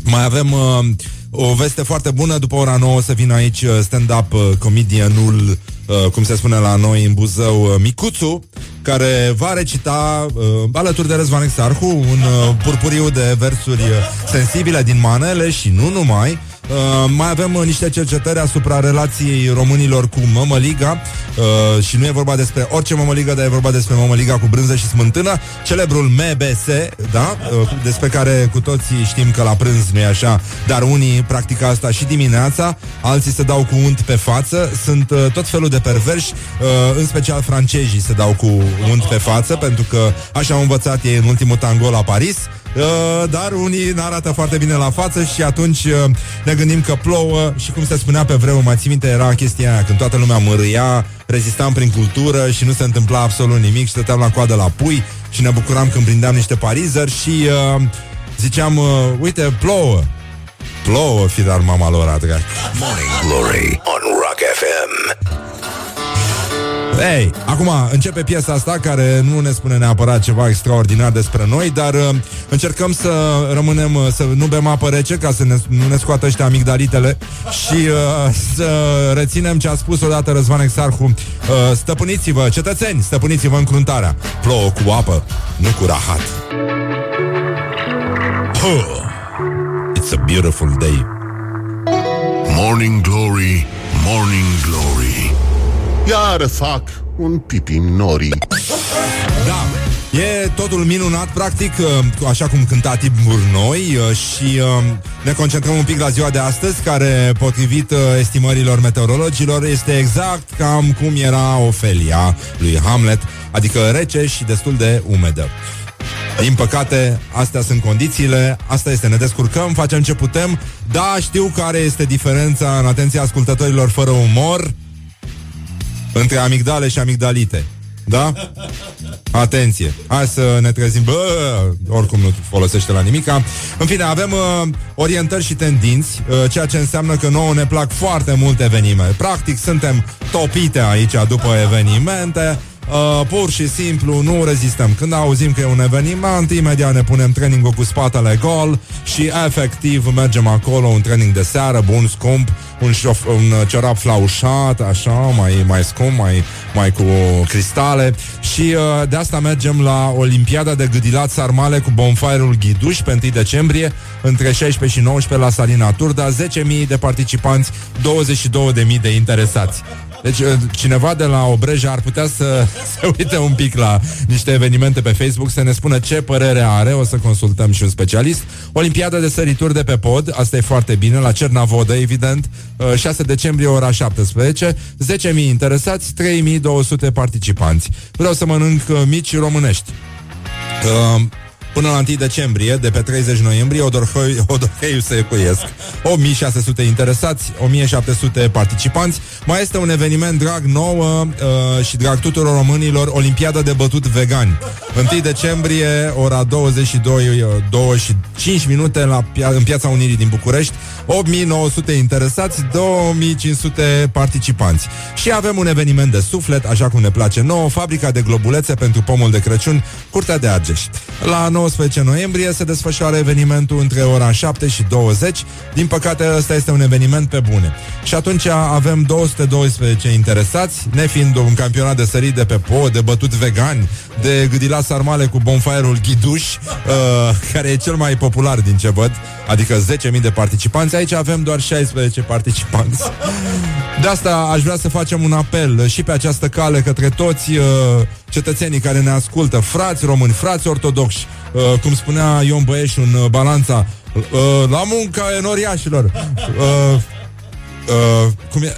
mai avem uh, o veste foarte bună. După ora 9 să vină aici uh, stand-up uh, comedianul, uh, cum se spune la noi în Buzău, uh, Micuțu, care va recita uh, alături de Răzvan Exarhu un uh, purpuriu de versuri uh, sensibile din manele și nu numai. Uh, mai avem uh, niște cercetări asupra relației românilor cu mămăliga. Uh, și nu e vorba despre orice mămăligă, dar e vorba despre mămăliga cu brânză și smântână, celebrul MBS, da? Uh, despre care cu toții știm că la prânz nu e așa, dar unii practică asta și dimineața, alții se dau cu unt pe față, sunt uh, tot felul de perverși, uh, în special francezii se dau cu unt pe față, pentru că așa au învățat ei în ultimul tango la Paris, Uh, dar unii ne arată foarte bine la față și atunci uh, ne gândim că plouă și cum se spunea pe vreme, mai țin minte, era chestia aia, când toată lumea mărâia, rezistam prin cultură și nu se întâmpla absolut nimic și stăteam la coadă la pui și ne bucuram când prindeam niște parizări și uh, ziceam, uh, uite, plouă. Plouă, fi dar mama lor, drag. Morning Glory on Rock FM. Ei, acum începe piesa asta care nu ne spune neapărat ceva extraordinar despre noi, dar uh, încercăm să rămânem, uh, să nu bem apă rece ca să ne, nu ne scoată ăștia amigdalitele și uh, să reținem ce a spus odată Răzvan Exarhu. Uh, stăpâniți-vă, cetățeni, stăpâniți-vă încruntarea. Plouă cu apă, nu cu rahat. Huh. It's a beautiful day. Morning Glory, Morning Glory Iar fac un pipi în norii Da, e totul minunat, practic, uh, așa cum cânta Tibur noi uh, și uh, ne concentrăm un pic la ziua de astăzi, care, potrivit estimărilor meteorologilor, este exact cam cum era Ofelia lui Hamlet, adică rece și destul de umedă. Din păcate, astea sunt condițiile, asta este, ne descurcăm, facem ce putem. Da, știu care este diferența în atenția ascultătorilor fără umor între amigdale și amigdalite. Da? Atenție. Hai să ne trezim. Bă, oricum nu folosește la nimica. În fine, avem uh, orientări și tendinți, uh, ceea ce înseamnă că nouă ne plac foarte multe evenimente. Practic, suntem topite aici după evenimente. Uh, pur și simplu nu rezistăm. Când auzim că e un eveniment, imediat ne punem trainingul cu spatele gol și efectiv mergem acolo, un training de seară, bun, scump, un, șof, un ciorap flaușat, așa, mai, mai scump, mai, mai cu cristale și uh, de asta mergem la Olimpiada de Gâdilat Sarmale cu bonfire-ul Ghiduș pe 1 decembrie, între 16 și 19 la Salina Turda, 10.000 de participanți, 22.000 de interesați. Deci uh, cineva de la Obreja ar putea să se uite un pic la niște evenimente pe Facebook, să ne spună ce părere are, o să consultăm și un specialist. Olimpiada de sărituri de pe pod, asta e foarte bine, la Cernavodă, evident, 6 decembrie, ora 17, 10.000 interesați, 3.200 participanți. Vreau să mănânc uh, mici românești. Uh, Până la 1 decembrie, de pe 30 noiembrie, Odorhoi, Odorheiu se ecuiesc. 8600 interesați, 1700 participanți. Mai este un eveniment drag nouă uh, și drag tuturor românilor, Olimpiada de bătut vegani. 1 decembrie, ora 22, uh, 25 minute la pia- în Piața Unirii din București. 8900 interesați, 2500 participanți. Și avem un eveniment de suflet, așa cum ne place nouă, fabrica de globulețe pentru pomul de Crăciun, Curtea de Argeș. La 19 noiembrie se desfășoară evenimentul între ora 7 și 20. Din păcate, ăsta este un eveniment pe bune. Și atunci avem 212 interesați, nefiind un campionat de sărit de pe po, de bătut vegani, de gâdila sarmale cu bonfire-ul Ghiduș, uh, care e cel mai popular din ce văd, adică 10.000 de participanți. Aici avem doar 16 participanți. De asta aș vrea să facem un apel și pe această cale către toți uh, cetățenii care ne ascultă, frați români, frați ortodoxi, uh, cum spunea Ion Băieșu în uh, balanța, uh, la munca enoriașilor. Uh, uh, cum e?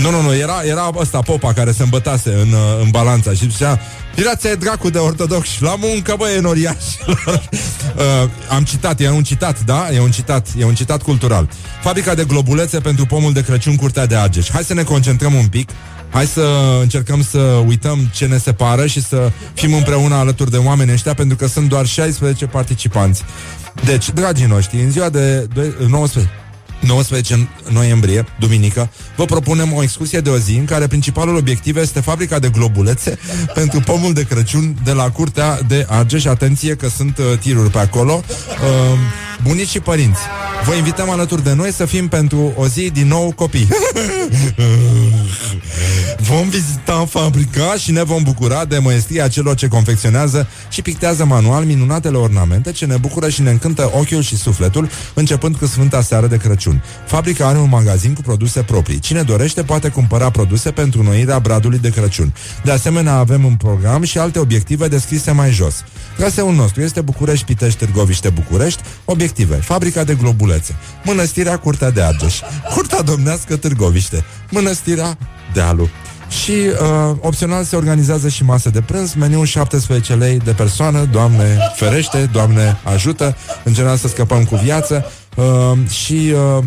Nu, nu, nu, era, era ăsta Popa care se îmbătase în, uh, în balanța și zicea Tirați dracu de ortodoxi La muncă, băie, noriașilor uh, Am citat, e un citat, da? E un citat, e un citat cultural Fabrica de globulețe pentru pomul de Crăciun Curtea de Argeș Hai să ne concentrăm un pic Hai să încercăm să uităm ce ne separă și să fim împreună alături de oameni ăștia, pentru că sunt doar 16 participanți. Deci, dragii noștri, în ziua de 19, 19 noiembrie, duminică, vă propunem o excursie de o zi în care principalul obiectiv este fabrica de globulețe pentru pomul de Crăciun de la Curtea de Argeș. Atenție că sunt uh, tiruri pe acolo. Uh, bunici și părinți. Vă invităm alături de noi să fim pentru o zi din nou copii. vom vizita fabrica și ne vom bucura de măestria celor ce confecționează și pictează manual minunatele ornamente ce ne bucură și ne încântă ochiul și sufletul, începând cu Sfânta Seară de Crăciun. Fabrica are un magazin cu produse proprii. Cine dorește poate cumpăra produse pentru noirea bradului de Crăciun. De asemenea, avem un program și alte obiective descrise mai jos. Traseul nostru este București, Pitești, Târgoviște, București. Obiective. Fabrica de globulețe. Mănăstirea Curtea de Argeș. Curtea Domnească Târgoviște. Mănăstirea Dealu. Și uh, opțional se organizează și masă de prânz, meniu 17 lei de persoană, Doamne ferește, Doamne ajută, în general să scăpăm cu viață uh, și uh,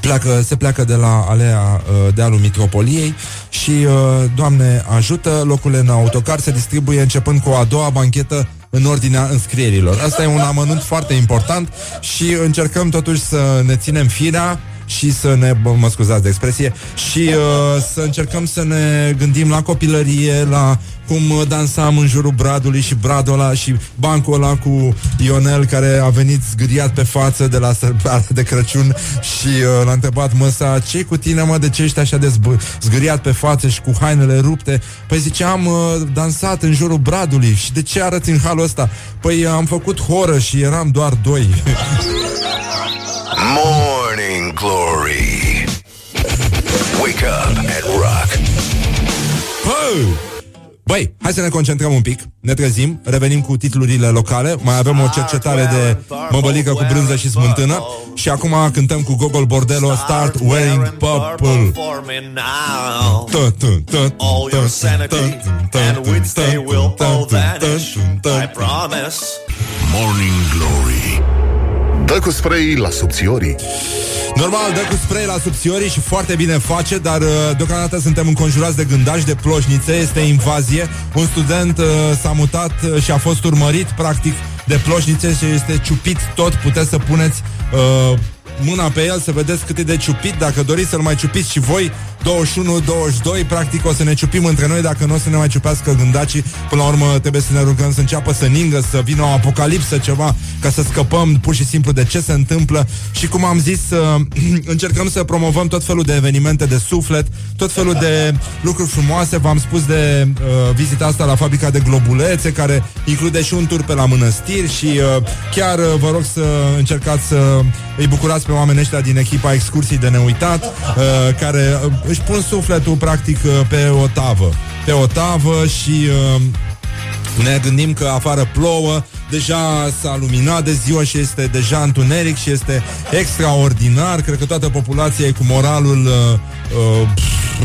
pleacă, se pleacă de la alea uh, dealul Mitropoliei și, uh, Doamne ajută, locurile în autocar se distribuie începând cu a doua banchetă în ordinea înscrierilor. Asta e un amănunt foarte important și încercăm totuși să ne ținem firea și să ne, bă, mă scuzați de expresie, și uh, să încercăm să ne gândim la copilărie, la cum uh, dansam în jurul bradului și bradul ăla și bancul ăla cu Ionel care a venit zgâriat pe față de la sărbarea de Crăciun și uh, l-a întrebat măsa, ce cu tine mă, de ce ești așa de zb- zgâriat pe față și cu hainele rupte? Păi zice, am uh, dansat în jurul bradului și de ce arăți în halul ăsta? Păi am făcut horă și eram doar doi. Morning Glory. Wake up and rock. Bă! Băi, hai să ne concentrăm un pic. Ne trezim, revenim cu titlurile locale. Mai avem o cercetare de măbălică cu brânză și smântână. Și acum cântăm cu Gogol Bordello Start Wearing Purple. Tă, tă, tă, All tă, your tă, sanity tă, and tă, Wednesday tă, will tă, all tă, vanish. tă, tă, I promise. Morning Glory. Dă cu spray la subțiorii Normal, dă cu spray la subțiorii și foarte bine face, dar uh, deocamdată suntem înconjurați de gândași, de ploșnițe, este invazie. Un student uh, s-a mutat uh, și a fost urmărit, practic, de ploșnițe și este ciupit tot. Puteți să puneți uh, mâna pe el să vedeți cât e de ciupit. Dacă doriți să-l mai ciupiți și voi, 21-22, practic o să ne ciupim între noi dacă nu o să ne mai ciupească gândacii. Până la urmă trebuie să ne rugăm să înceapă să ningă, să vină o apocalipsă ceva, ca să scăpăm pur și simplu de ce se întâmplă. Și cum am zis, uh, încercăm să promovăm tot felul de evenimente de suflet, tot felul de lucruri frumoase. V-am spus de uh, vizita asta la fabrica de globulețe, care include și un tur pe la mănăstiri și uh, chiar uh, vă rog să încercați să îi bucurați pe oamenii ăștia din echipa excursii de neuitat, uh, care uh, își pun sufletul practic uh, pe o tavă. Pe o tavă și uh, ne gândim că afară plouă, deja s-a luminat de ziua și este deja întuneric și este extraordinar. Cred că toată populația e cu moralul uh, uh,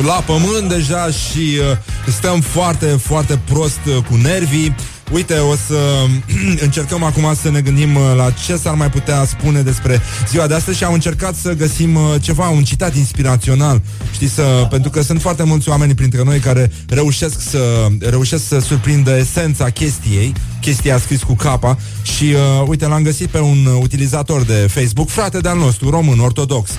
la pământ deja și uh, stăm foarte, foarte prost uh, cu nervii. Uite, o să încercăm acum să ne gândim uh, la ce s-ar mai putea spune despre ziua de astăzi și am încercat să găsim uh, ceva, un citat inspirațional, știi, să, pentru că sunt foarte mulți oameni printre noi care reușesc să, reușesc să surprindă esența chestiei, chestia scris cu capa și uh, uite, l-am găsit pe un utilizator de Facebook, frate de-al nostru, român, ortodox,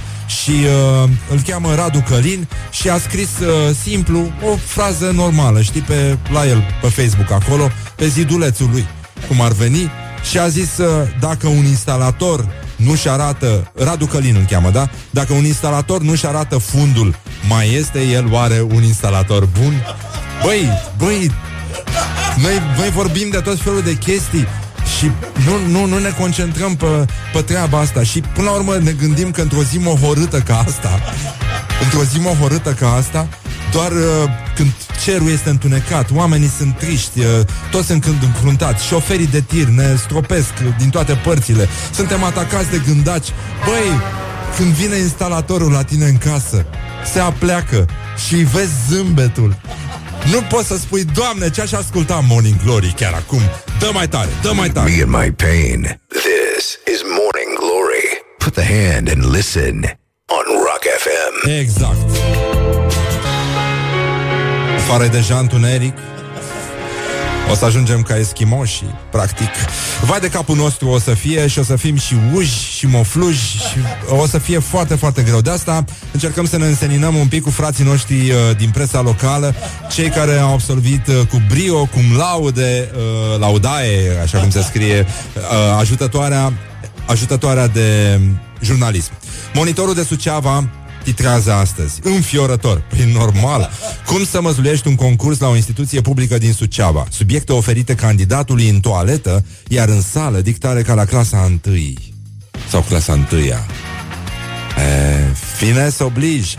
și uh, îl cheamă Radu Călin și a scris uh, simplu o frază normală, știi, pe, la el pe Facebook acolo, pe zidulețul lui, cum ar veni, și a zis uh, dacă un instalator nu-și arată, Radu Călin îl cheamă, da? Dacă un instalator nu-și arată fundul, mai este el oare un instalator bun? Băi, băi, noi, noi vorbim de tot felul de chestii și nu, nu, nu ne concentrăm pe, pe treaba asta Și până la urmă ne gândim că într-o zi mohorâtă ca asta Într-o zi mohorâtă ca asta doar uh, când cerul este întunecat, oamenii sunt triști, uh, toți sunt când încruntați, șoferii de tir ne stropesc din toate părțile, suntem atacați de gândaci. Băi, când vine instalatorul la tine în casă, se apleacă și vezi zâmbetul. Nu poți să spui, Doamne, ce aș asculta Morning Glory chiar acum. Dă mai tare, dă mai tare. Me and my pain. This is Morning Glory. Put the hand and listen on Rock FM. Exact. Afară deja întuneric o să ajungem ca eschimoși, practic. Vai de capul nostru o să fie și o să fim și uji și mofluji și o să fie foarte, foarte greu. De asta încercăm să ne înseninăm un pic cu frații noștri uh, din presa locală, cei care au absolvit uh, cu brio, cum laude, uh, laudae, așa cum se scrie, uh, ajutătoarea, ajutătoarea de jurnalism. Monitorul de Suceava titrează astăzi. Înfiorător. Prin normal. Cum să măzulești un concurs la o instituție publică din Suceava? Subiecte oferite candidatului în toaletă, iar în sală dictare ca la clasa întâi. Sau clasa întâia. E, fines oblij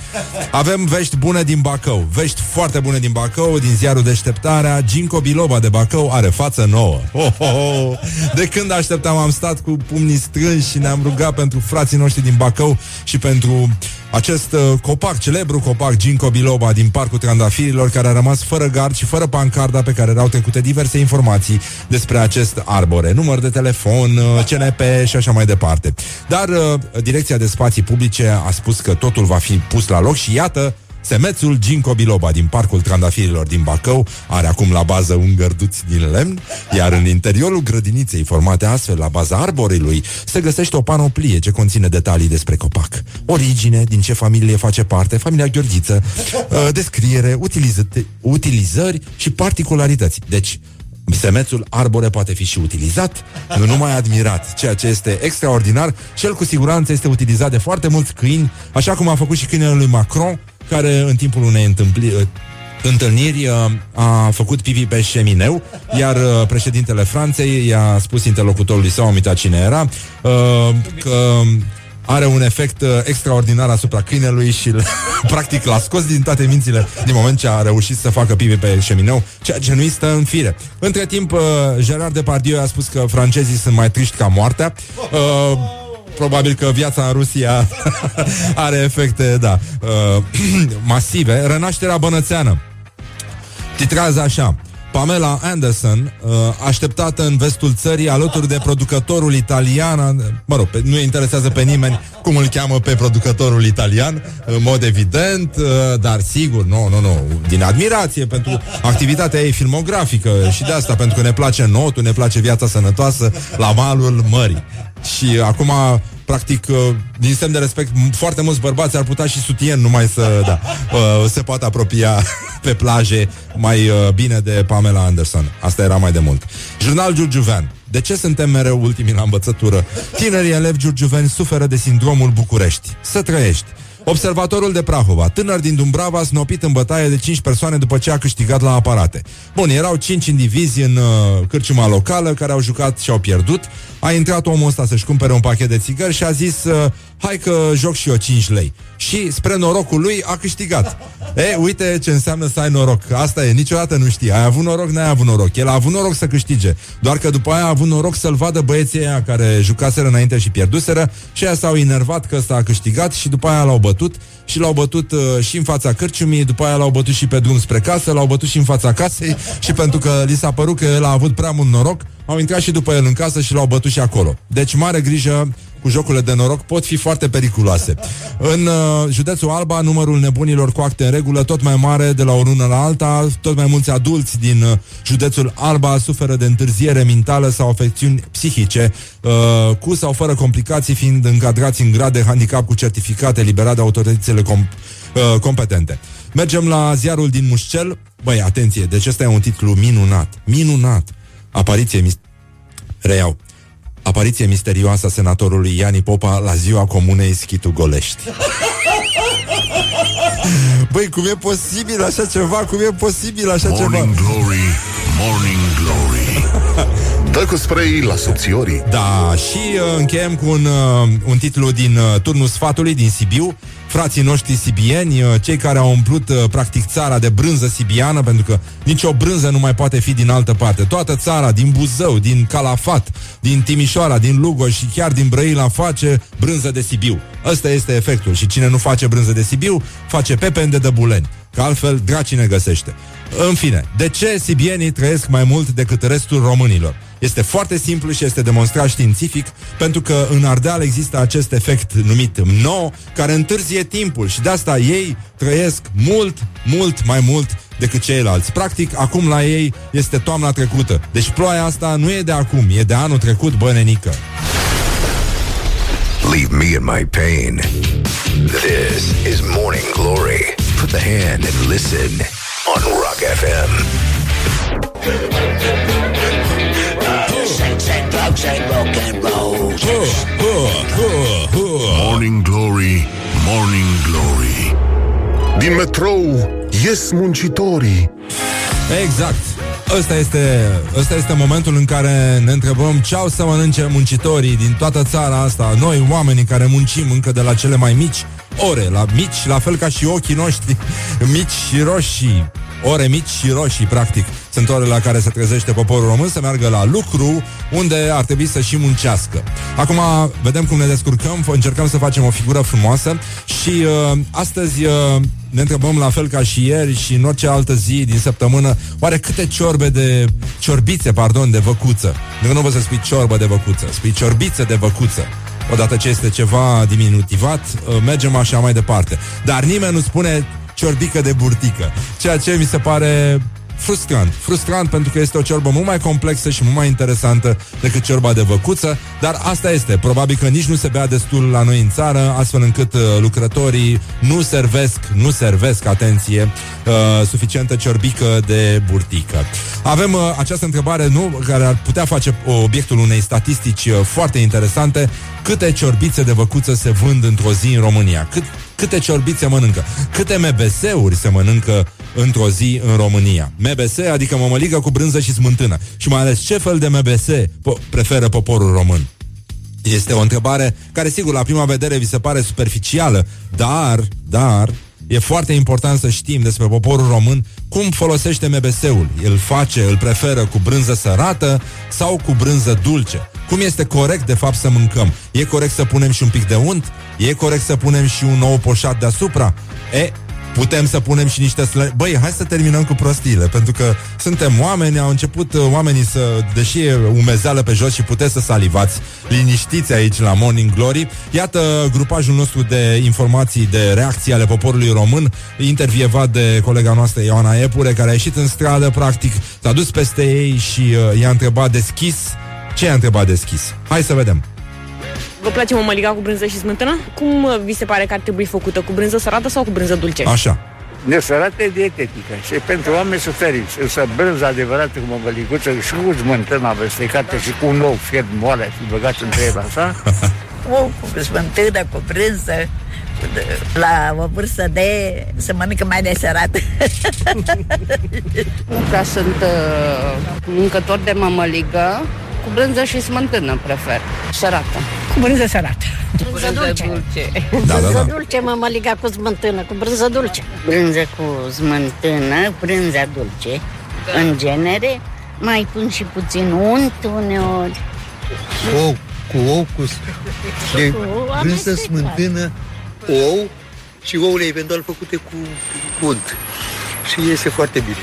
Avem vești bune din Bacău. Vești foarte bune din Bacău Din ziarul Deșteptarea. Ginco Biloba de Bacău are față nouă. Oh, oh, oh. De când așteptam am stat cu pumnii strânși Și ne-am rugat pentru frații noștri din Bacău Și pentru acest uh, copac, celebru copac Ginco Biloba din Parcul Trandafirilor Care a rămas fără gard și fără pancarda Pe care erau trecute diverse informații Despre acest arbore. Număr de telefon, uh, CNP și așa mai departe. Dar uh, Direcția de Spații Publice a spus că totul va fi pus la loc și iată Semețul Ginco Biloba din Parcul Trandafirilor din Bacău are acum la bază un gărduț din lemn, iar în interiorul grădiniței, formate astfel la baza arborilui, se găsește o panoplie ce conține detalii despre copac. Origine, din ce familie face parte, familia Gheorghiță, uh, descriere, utiliză- utilizări și particularități. Deci, Semețul arbore poate fi și utilizat, nu numai admirat, ceea ce este extraordinar și el cu siguranță este utilizat de foarte mulți câini, așa cum a făcut și câinele lui Macron, care în timpul unei întâmpli, uh, întâlniri uh, a făcut pipi pe șemineu, iar uh, președintele Franței i-a spus interlocutorului său, am uitat cine era, uh, că are un efect uh, extraordinar asupra câinelui și l- practic l-a scos din toate mințile din moment ce a reușit să facă pipi pe șemineu, ceea ce nu-i stă în fire. Între timp, uh, Gerard Depardieu a spus că francezii sunt mai triști ca moartea. Uh, probabil că viața în Rusia are efecte, da, uh, masive. Renașterea bănățeană. Titrează așa. Pamela Anderson, uh, așteptată în vestul țării alături de producătorul italian, mă rog, pe, nu interesează pe nimeni cum îl cheamă pe producătorul italian, în mod evident, uh, dar sigur, nu, nu, nu, din admirație pentru activitatea ei filmografică și de asta, pentru că ne place notul, ne place viața sănătoasă la malul mării. Și acum, practic, uh, din semn de respect, m- foarte mulți bărbați ar putea și sutien numai să, da, uh, se poată apropia pe plaje mai uh, bine de Pamela Anderson. Asta era mai de mult. Jurnal Giurgiuvean. De ce suntem mereu ultimii la învățătură? Tinerii elevi giurgiuveni suferă de sindromul București. Să trăiești. Observatorul de Prahova, tânăr din Dumbrava, snopit în bătaie de 5 persoane după ce a câștigat la aparate. Bun, erau 5 indivizi în uh, cârciuma locală care au jucat și au pierdut. A intrat omul ăsta să-și cumpere un pachet de țigări și a zis uh, hai că joc și eu 5 lei. Și spre norocul lui a câștigat. E, uite ce înseamnă să ai noroc. Asta e, niciodată nu știi. Ai avut noroc, n-ai avut noroc. El a avut noroc să câștige. Doar că după aia a avut noroc să-l vadă băieții aia care jucaseră înainte și pierduseră și aia s-au enervat că ăsta a câștigat și după aia l-au bătut și l-au bătut uh, și în fața cărciumii, după aia l-au bătut și pe drum spre casă, l-au bătut și în fața casei și pentru că li s-a părut că el a avut prea mult noroc, au intrat și după el în casă și l-au bătut și acolo. Deci mare grijă cu jocurile de noroc pot fi foarte periculoase. În uh, județul Alba, numărul nebunilor cu acte în regulă tot mai mare de la o lună la alta, tot mai mulți adulți din uh, județul Alba suferă de întârziere mentală sau afecțiuni psihice, uh, cu sau fără complicații, fiind încadrați în grad de handicap cu certificat eliberat de autoritățile com- uh, competente. Mergem la ziarul din Mușcel. Băi, atenție, deci ăsta e un titlu minunat. Minunat. Apariție mis- Reiau. Apariție misterioasă a senatorului Iani Popa la ziua comunei Schitu Golești. Băi, cum e posibil așa ceva? Cum e posibil așa ceva? Morning Glory, Morning Glory. Glory Dă cu spray la subțiorii Da, și uh, încheiem cu un, uh, un titlu din uh, turnul sfatului din Sibiu Frații noștri sibieni, uh, cei care au umplut uh, practic țara de brânză sibiană Pentru că nicio brânză nu mai poate fi din altă parte. Toată țara, din Buzău, din Calafat, din Timișoara, din Lugoj și chiar din Brăila face brânză de Sibiu. Ăsta este efectul. Și cine nu face brânză de Sibiu, face pepende de buleni Că altfel dracii ne găsește În fine, de ce sibienii trăiesc mai mult decât restul românilor? Este foarte simplu și este demonstrat științific pentru că în Ardeal există acest efect numit no, care întârzie timpul și de asta ei trăiesc mult, mult mai mult decât ceilalți. Practic, acum la ei este toamna trecută. Deci ploaia asta nu e de acum, e de anul trecut, bă, nenică. Leave me in my pain. This is Morning Glory. Put the hand and listen on Rock FM. Morning Glory, Morning Glory Din metrou ies muncitorii Exact. Ăsta este, ăsta este momentul în care ne întrebăm ce au să mănânce muncitorii din toată țara asta, noi oamenii care muncim încă de la cele mai mici ore, la mici, la fel ca și ochii noștri, mici și roșii, ore mici și roșii, practic. Sunt ore la care se trezește poporul român să meargă la lucru, unde ar trebui să și muncească. Acum vedem cum ne descurcăm, f- încercăm să facem o figură frumoasă și uh, astăzi uh, ne întrebăm la fel ca și ieri și în orice altă zi din săptămână, oare câte ciorbe de ciorbițe, pardon, de văcuță. Nu, nu vă să spui ciorbă de văcuță, spui ciorbițe de văcuță. Odată ce este ceva diminutivat, uh, mergem așa mai departe. Dar nimeni nu spune ciorbică de burtică, ceea ce mi se pare frustrant. Frustrant pentru că este o ciorbă mult mai complexă și mult mai interesantă decât ciorba de văcuță, dar asta este. Probabil că nici nu se bea destul la noi în țară, astfel încât uh, lucrătorii nu servesc, nu servesc, atenție, uh, suficientă ciorbică de burtică. Avem uh, această întrebare, nu, care ar putea face obiectul unei statistici uh, foarte interesante. Câte ciorbițe de văcuță se vând într-o zi în România? Cât, câte ciorbițe mănâncă? Câte MBS-uri se mănâncă într-o zi în România? MBS, adică mămăligă cu brânză și smântână. Și mai ales ce fel de MBS po- preferă poporul român? Este o întrebare care, sigur, la prima vedere vi se pare superficială, dar, dar, e foarte important să știm despre poporul român cum folosește MBS-ul. Îl face, îl preferă cu brânză sărată sau cu brânză dulce. Cum este corect, de fapt, să mâncăm? E corect să punem și un pic de unt? E corect să punem și un nou poșat deasupra? E, Putem să punem și niște slă... Băi, hai să terminăm cu prostiile Pentru că suntem oameni Au început uh, oamenii să Deși e umezeală pe jos și puteți să salivați Liniștiți aici la Morning Glory Iată grupajul nostru de informații De reacții ale poporului român Intervievat de colega noastră Ioana Epure Care a ieșit în stradă practic S-a dus peste ei și uh, i-a întrebat deschis Ce i-a întrebat deschis? Hai să vedem Vă place mămăliga cu brânză și smântână? Cum uh, vi se pare că ar trebui făcută? Cu brânză sărată sau cu brânză dulce? Așa Nesărată e dietetică și pentru oameni suferiți. Însă brânza adevărată cu mămăliguță și cu smântână amestecată și cu un ou fiert moale și băgat între el așa. ou cu smântână, cu brânză, la o vârstă de să mănâncă mai deserat. Nu prea sunt uh, mâncător de mămăligă, cu brânză și smântână prefer. Sărată. Cu brânză sărată. Brânză dulce. dulce. Da, da, Brânză da dulce, mămăliga cu smântână, cu brânză dulce. brânză cu smântână, brânza dulce. În genere, mai pun și puțin unt uneori. Ou, cu ou, cu de Cu ou brânză, amestecat. smântână, ou și ouăle eventual făcute cu, cu unt. Și iese foarte bine.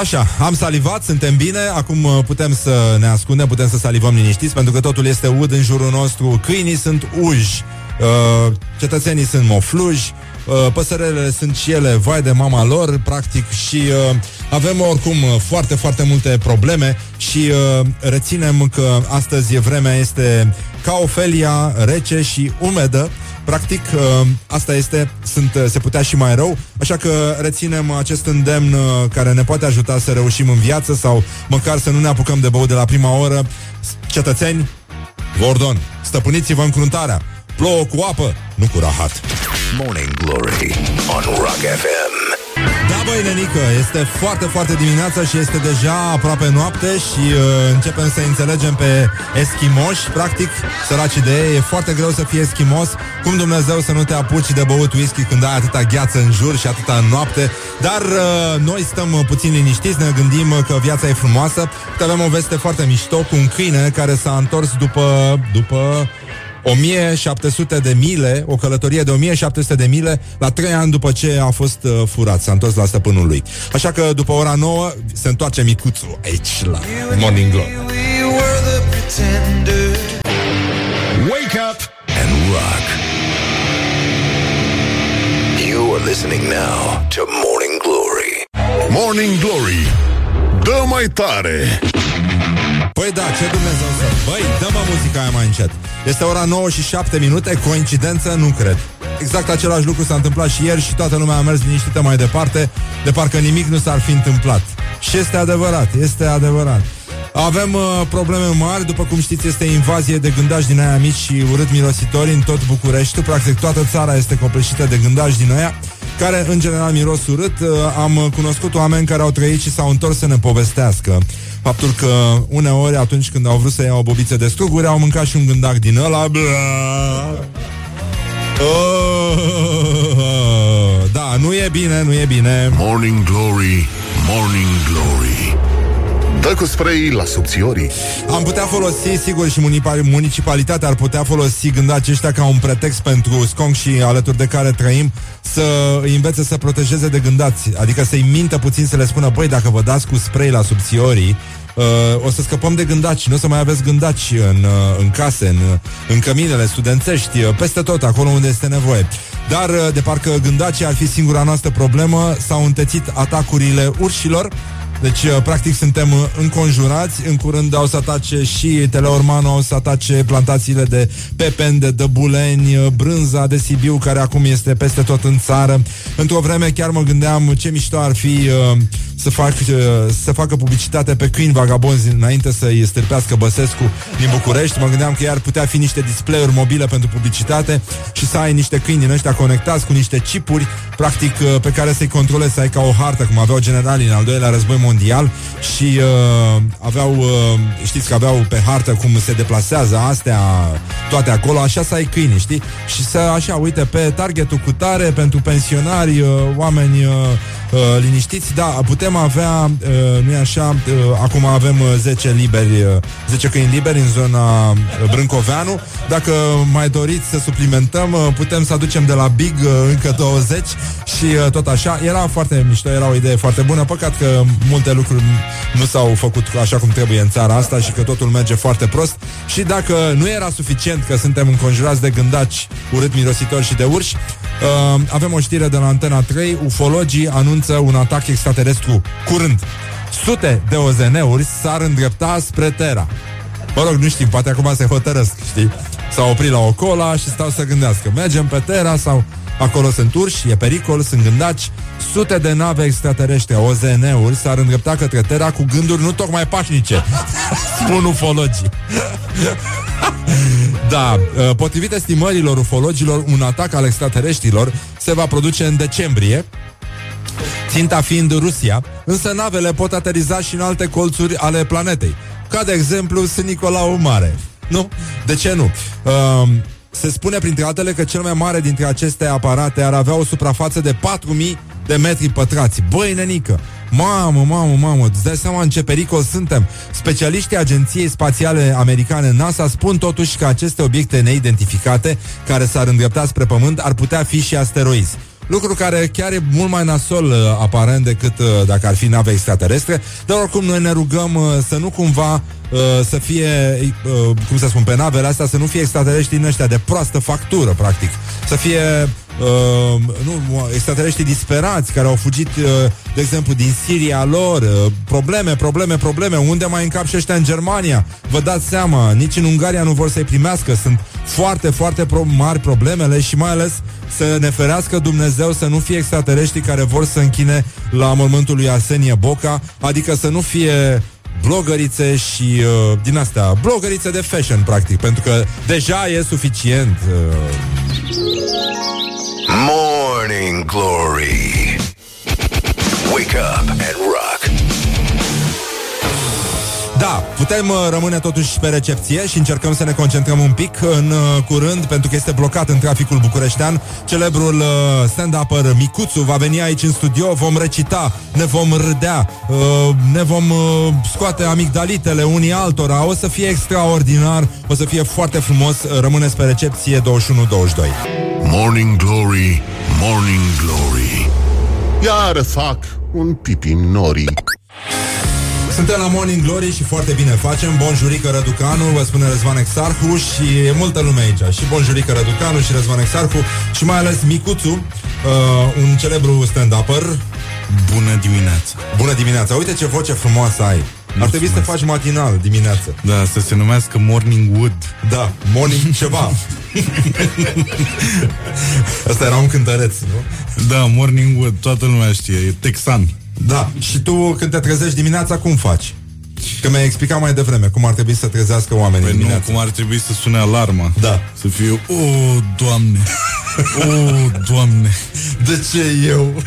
Așa, am salivat, suntem bine. Acum uh, putem să ne ascundem Putem să salivăm liniștiți Pentru că totul este ud în jurul nostru. Câinii sunt uji uh, Cetățenii sunt mofluji uh, Păsărele sunt și ele vai de mama lor Practic și uh, avem oricum uh, foarte, foarte multe probleme Și uh, reținem că astăzi vremea este Ca Ofelia, rece și umedă Practic, uh, asta este, sunt, uh, se putea și mai rău, așa că reținem acest îndemn uh, care ne poate ajuta să reușim în viață sau măcar să nu ne apucăm de băut de la prima oră. Cetățeni, vă ordon, stăpâniți-vă încruntarea. Plouă cu apă, nu cu rahat. Morning Glory on Rock FM. Da, băi, nenică, este foarte, foarte dimineața și este deja aproape noapte și uh, începem să înțelegem pe eschimoși, practic, săraci de ei. E foarte greu să fii eschimos. Cum Dumnezeu să nu te apuci de băut whisky când ai atâta gheață în jur și atâta în noapte. Dar uh, noi stăm uh, puțin liniștiți, ne gândim uh, că viața e frumoasă. Uite, avem o veste foarte mișto cu un câine care s-a întors după, după 1700 de mile, o călătorie de 1700 de mile la 3 ani după ce a fost uh, furat, s-a întors la stăpânul lui. Așa că după ora 9 se întoarce micuțul aici la Morning Glory. Wake up and rock. You are listening now to Morning Glory. Morning Glory Dă mai tare Păi da, ce Dumnezeu să... Băi, dă-mă muzica aia mai încet. Este ora 9 și 7 minute, coincidență? Nu cred. Exact același lucru s-a întâmplat și ieri și toată lumea a mers liniștită mai departe, de parcă nimic nu s-ar fi întâmplat. Și este adevărat, este adevărat. Avem uh, probleme mari, după cum știți, este invazie de gândași din aia mici și urât mirositori în tot Bucureștiul. Practic toată țara este copleșită de gândași din aia care în general miros urât. Uh, am cunoscut oameni care au trăit și s-au întors să ne povestească faptul că uneori atunci când au vrut să iau o bobiță de struguri au mâncat și un gândac din ăla. Bla. Oh, da, nu e bine, nu e bine. Morning Glory Morning Glory Dă cu spray la subțiorii Am putea folosi, sigur, și munipa- municipalitatea ar putea folosi gândacii ăștia ca un pretext pentru scong și alături de care trăim să îi învețe să protejeze de gândați. Adică să-i mintă puțin să le spună, băi, dacă vă dați cu spray la subțiorii, uh, o să scăpăm de gândaci, nu o să mai aveți gândaci în, uh, în case, în, în căminele studențești, uh, peste tot, acolo unde este nevoie. Dar, uh, de parcă gândacii ar fi singura noastră problemă, s-au întețit atacurile urșilor, deci, uh, practic, suntem uh, înconjurați. În curând au să atace și Teleormanu, au să atace plantațiile de pepen, de dăbuleni, uh, brânza de Sibiu, care acum este peste tot în țară. Într-o vreme chiar mă gândeam ce mișto ar fi uh, să, fac, uh, să facă publicitate pe câini vagabonzi înainte să-i stârpească Băsescu din București. Mă gândeam că iar putea fi niște display-uri mobile pentru publicitate și să ai niște câini din ăștia conectați cu niște chipuri, practic, uh, pe care să-i controlezi, să ai ca o hartă, cum aveau generalii în al doilea război mondial și uh, aveau, uh, știți că aveau pe hartă cum se deplasează astea, toate acolo, așa să ai câini, știi? Și să, așa, uite, pe targetul cu tare, pentru pensionari, uh, oameni uh, uh, liniștiți, da, putem avea, uh, nu-i așa, uh, acum avem uh, 10 liberi, uh, 10 câini liberi în zona uh, Brâncoveanu, dacă mai doriți să suplimentăm, uh, putem să aducem de la Big uh, încă 20 și uh, tot așa, era foarte mișto, era o idee foarte bună, păcat că multe lucruri nu s-au făcut așa cum trebuie în țara asta și că totul merge foarte prost. Și dacă nu era suficient că suntem înconjurați de gândaci urât mirositori și de urși, uh, avem o știre de la Antena 3, ufologii anunță un atac extraterestru curând. Sute de OZN-uri s-ar îndrepta spre Terra. Mă rog, nu știm, poate acum se hotărăsc, știi? S-au oprit la o cola și stau să gândească. Mergem pe Terra sau acolo sunt urși, e pericol, sunt gândaci. Sute de nave extraterestre, OZN-uri, s-ar îndrepta către Terra cu gânduri nu tocmai pașnice. Spun ufologii. Da, uh, potrivit estimărilor ufologilor, un atac al extraterestrilor se va produce în decembrie, ținta fiind Rusia, însă navele pot ateriza și în alte colțuri ale planetei, ca de exemplu St. Nicolau Mare. Nu? De ce nu? Uh, se spune printre altele că cel mai mare dintre aceste aparate ar avea o suprafață de 4000 de metri pătrați. Băi, nenică! Mamă, mamă, mamă, îți dai seama în ce pericol suntem? Specialiștii Agenției Spațiale Americane NASA spun totuși că aceste obiecte neidentificate, care s-ar îndrepta spre Pământ, ar putea fi și asteroizi. Lucru care chiar e mult mai nasol uh, aparent decât uh, dacă ar fi nave extraterestre, dar oricum noi ne rugăm uh, să nu cumva uh, să fie, uh, cum să spun, pe navele astea, să nu fie extraterestri din ăștia de proastă factură, practic. Să fie uh, nu, extraterestri disperați care au fugit, uh, de exemplu, din Siria lor, uh, probleme, probleme, probleme, unde mai încap și ăștia în Germania? Vă dați seama, nici în Ungaria nu vor să-i primească, sunt foarte, foarte pro- mari problemele și mai ales să ne ferească Dumnezeu să nu fie extraterestri care vor să închine la mormântul lui Arsenie Boca, adică să nu fie blogărițe și uh, din astea, blogărițe de fashion, practic, pentru că deja e suficient. Uh, Morning Glory. Wake up and Putem uh, rămâne totuși pe recepție și încercăm să ne concentrăm un pic în uh, curând, pentru că este blocat în traficul bucureștean. Celebrul uh, stand-upper Micuțu va veni aici în studio, vom recita, ne vom râdea, uh, ne vom uh, scoate amigdalitele unii altora, o să fie extraordinar, o să fie foarte frumos, Uh, rămâneți pe recepție 21-22. Morning Glory, Morning Glory. Iar fac un pipi în norii Suntem la Morning Glory și foarte bine facem. Bonjurică Răducanu, vă spune Răzvan Exarhu Și e multă lume aici. Și Bonjurică Răducanu și Răzvan Exarhu Și mai ales Micuțu uh, Un celebru stand-upper. Bună dimineața. Bună dimineața, uite ce voce frumoasă ai. Ar trebui să te faci matinal dimineață. Da, să se numească Morning Wood. Da, morning ceva. Asta era un cântăreț, nu? Da, Morning Wood, toată lumea știe, e texan Da, și tu când te trezești dimineața, cum faci? Că mi-ai explicat mai devreme cum ar trebui să trezească oamenii Păi nu, dimineața. cum ar trebui să sune alarma Da. Să fie, o, doamne O, doamne De ce eu?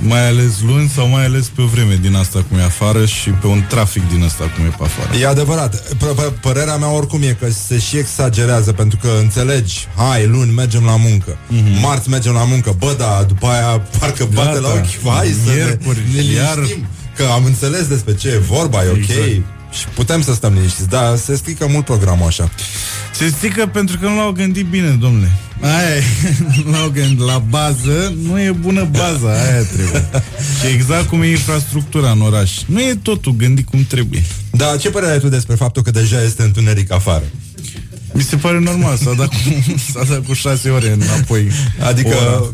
Mai ales luni sau mai ales pe o vreme din asta cum e afară și pe un trafic din asta cum e pe afară. E adevărat. P- p- părerea mea oricum e că se și exagerează pentru că înțelegi, hai, luni mergem la muncă, mm-hmm. marți mergem la muncă, bă, da, după aia parcă bate Gata. la ochi, hai să Miercuri, ne, ne iar- liniștim, că am înțeles despre ce e vorba, e ok. Exact. Și putem să stăm liniștiți, dar se strică mult programul așa. Se strică pentru că nu l-au gândit bine, domnule. Aia e, nu l-au gândit. La bază nu e bună baza, aia trebuie. Și exact cum e infrastructura în oraș. Nu e totul gândit cum trebuie. Da, ce părere ai tu despre faptul că deja este întuneric afară? Mi se pare normal, s-a dat cu, s-a dat cu șase ore înapoi. Adică, Ora.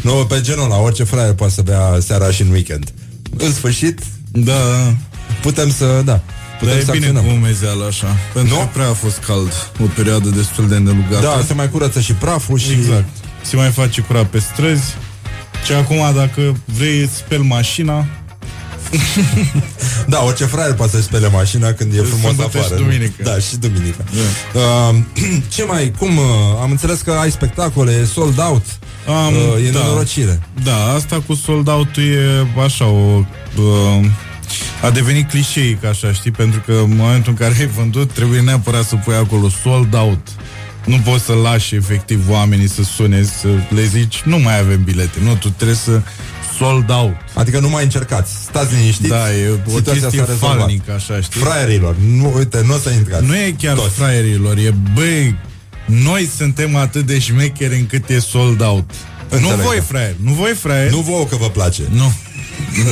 nu, pe genul la orice fraier poate să bea seara și în weekend. În sfârșit, Da, da. putem să, da, putem Dar e să bine acționăm. cu umezeală așa Pentru Nu? că prea a fost cald O perioadă destul de îndelugată Da, se mai curăță și praful și... Exact Se mai face curat pe străzi Și acum dacă vrei îți speli mașina Da, orice fraier poate să-și spele mașina când e frumos Sâmbătă afară. și duminică. Da, și duminică. Uh, ce mai, cum, uh, am înțeles că ai spectacole, e sold out. Am, uh, e da. nenorocire. Da, asta cu sold out e așa o... Uh, a devenit clișeic așa, știi? Pentru că în momentul în care ai vândut trebuie neapărat să pui acolo sold out. Nu poți să lași efectiv oamenii să sune, să le zici nu mai avem bilete. Nu, tu trebuie să sold out. Adică nu mai încercați, stați liniștiți. Da, e o Situația chestie s-a rezolvat. falnică, așa, știi? Fraierilor, nu, uite, nu o să intrați. Nu e chiar Toți. fraierilor, e băi, noi suntem atât de șmecheri încât e sold out. Înțeleg, nu voi da. fraieri, nu voi fraieri. Nu vouă că vă place. Nu.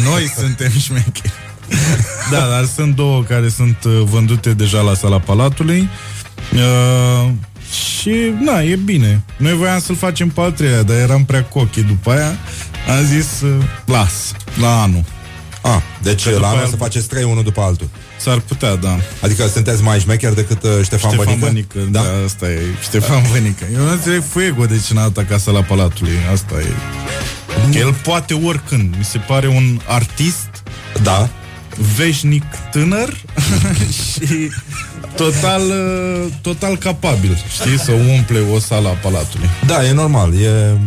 Noi suntem șmecheri. Da, dar sunt două care sunt uh, vândute deja la sala Palatului. Uh, și, na, e bine. Noi voiam să-l facem pe al treilea, dar eram prea cochi după aia. Am zis, uh, las, la anul. Ah, deci Că după la anul aia- să faceți trei unul după altul. S-ar putea, da. Adică sunteți mai șmecher decât uh, Ștefan, Ștefan Bănică? Bănică, da? da, asta e Ștefan Bănică. Eu nu înțeleg Fuego de ce n-a atacat sala Palatului. Asta e. Că el poate oricând. Mi se pare un artist Da. Veșnic tânăr și total, uh, total capabil, știi, să umple o sală a Palatului. Da, e normal. E...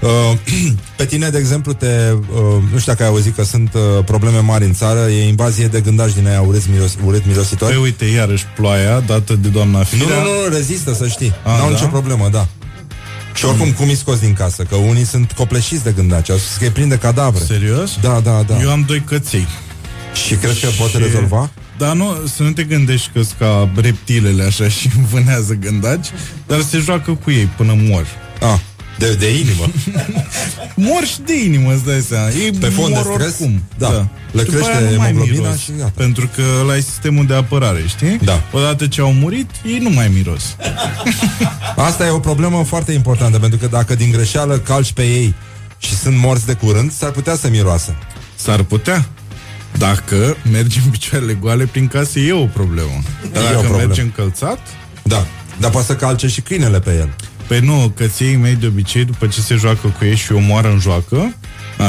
Uh, pe tine, de exemplu, te, uh, nu știu dacă ai auzit că sunt uh, probleme mari în țară, e invazie de gândași din aia urât, miros, urât mirositori. Păi uite, iarăși ploaia dată de doamna Nu, Firea. nu, nu, nu, rezistă, să știi. A, N-au da? nicio problemă, da. Și oricum, cum îi scoți din casă? Că unii sunt copleșiți de gândaci, au spus că îi prinde cadavre. Serios? Da, da, da. Eu am doi căței. Și crezi că poate rezolva? Da, nu, să nu te gândești că ca reptilele așa și vânează gândaci, dar se joacă cu ei până mor. Ah, de, de inimă. Mor și de inimă, îți dai seama. Ei Pe fond de mor stres? oricum. Da. Le După crește aia nu mai hemoglobina miros, și gata. Pentru că ăla e sistemul de apărare, știi? Da. Odată ce au murit, ei nu mai miros. Asta e o problemă foarte importantă, pentru că dacă din greșeală calci pe ei și sunt morți de curând, s-ar putea să miroasă. S-ar putea. Dacă mergi în picioarele goale prin casă, e o problemă. Dar E o dacă problemă. mergi încălțat, Da. Dar poate să calce și câinele pe el. Păi nu, căței mei de obicei, după ce se joacă cu ei și o moară în joacă,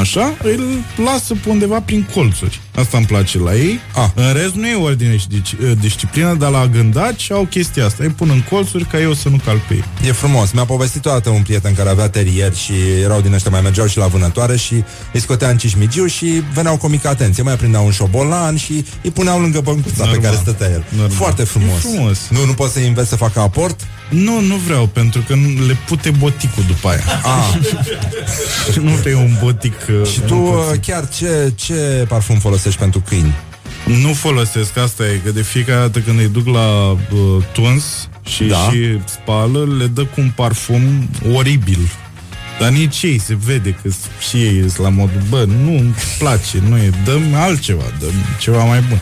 așa, îl lasă pe undeva prin colțuri. Asta îmi place la ei. Ah. În rest nu e ordine și dici- disciplină, dar la gândaci au chestia asta. Îi pun în colțuri ca eu să nu calc pe ei. E frumos. Mi-a povestit odată un prieten care avea terier și erau din ăștia mai mergeau și la vânătoare și îi scotea în cișmigiu și veneau cu mică atenție. Mai prindeau un șobolan și îi puneau lângă băncuța Normal. pe care stătea el. Normal. Foarte frumos. E frumos. Nu, nu poți să-i înveți să facă aport? Nu, nu vreau, pentru că nu- le pute boticul după aia. Ah. Și nu vrei un botic... uh, Și tu nu poți. uh, chiar ce, ce parfum folosești pentru câini? Nu folosesc, asta e, că de fiecare dată când îi duc la uh, tuns și, Da. da. și spală, le dă cu un parfum oribil. Dar nici ei se vede că s- și ei sunt la modul, bă, nu îmi place, nu e, dăm altceva, dăm ceva mai bun.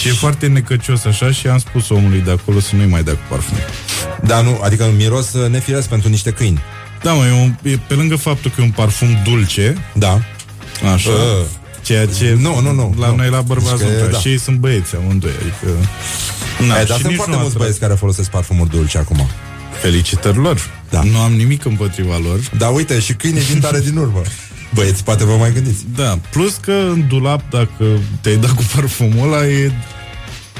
Și e foarte necăcios așa și am spus omului de acolo să nu-i mai dea cu parfum. Da, nu, adică un miros uh, nefiresc pentru niște câini. Da, mă, e, un, e pe lângă faptul că e un parfum dulce, Da. așa, Uh. Ceea ce Nu, nu, nu, la nu. noi la bărbați Deci că, nu prea. da. Și ei sunt băieți amândoi, adică... Na, e, și dar sunt nici foarte nu mulți atrag. băieți care folosesc parfumuri dulce acum. Felicitări lor. Da. Nu am nimic împotriva lor. Da, uite, și câinii vin tare din urmă. Băieți, poate vă mai gândiți. Da, plus că în dulap, dacă te-ai dat cu parfumul ăla, e,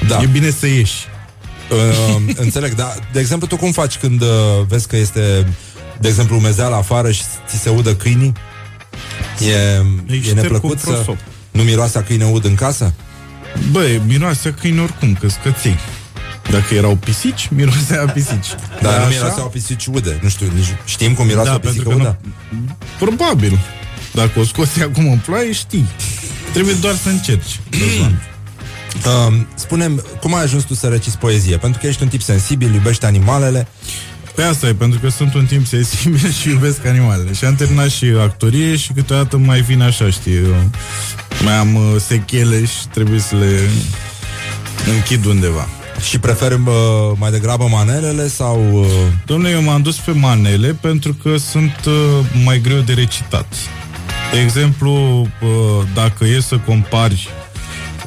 Da. e bine să ieși. Uh, înțeleg, dar, de exemplu, tu cum faci când uh, vezi că este, de exemplu, umezeală afară și ți se udă câinii? E, Îi e șterg neplăcut cu să prosop. nu miroase a câine ud în casă? Băi, miroase câini oricum, că scăței. Dacă erau pisici, mirosea a pisici. Dar nu așa? miroase o pisici ude. Nu știu, nici, știm cum miroase Da, o pisică pentru că udă? nu- Probabil. Dacă o scoți acum în ploaie, știi. Trebuie doar să încerci. Răzvan. Uh, spunem, cum ai ajuns tu să reciți poezie? Pentru că ești un tip sensibil, iubești animalele. Pe asta e, pentru că sunt un timp sensibil și iubesc animalele. Și am terminat și actorie și câteodată mai vin așa, știi, eu mai am uh, sechele și trebuie să le închid undeva. Și preferi uh, mai degrabă manelele sau... Uh... Domnule, eu m-am dus pe manele pentru că sunt uh, mai greu de recitat. De exemplu, uh, dacă e să compari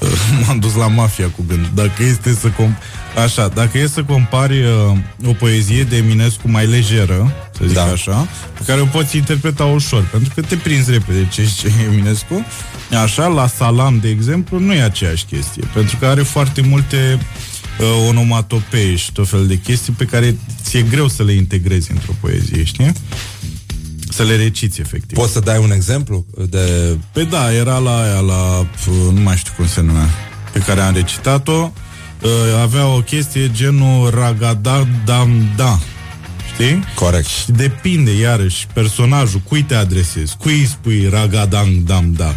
uh, m-am dus la mafia cu gând. Dacă este să comp- Așa, dacă e să compari uh, o poezie de Eminescu mai lejeră, să zic Da. da. așa, pe care o poți interpreta ușor, pentru că te prinzi repede ce zice Eminescu, așa, la Salam, de exemplu, nu e aceeași chestie, pentru că are foarte multe uh, onomatopei și tot fel de chestii pe care ți-e greu să le integrezi într-o poezie, știi? Să le reciți, efectiv. Poți să dai un exemplu de... Pe da, era la aia, la, pf, nu mai știu cum se numea, pe care am recitat-o, uh, avea o chestie genul ragadam-dam-da. Știi? Corect. Și depinde, iarăși, personajul, cui te adresezi, cui îi spui ragadam-dam-da.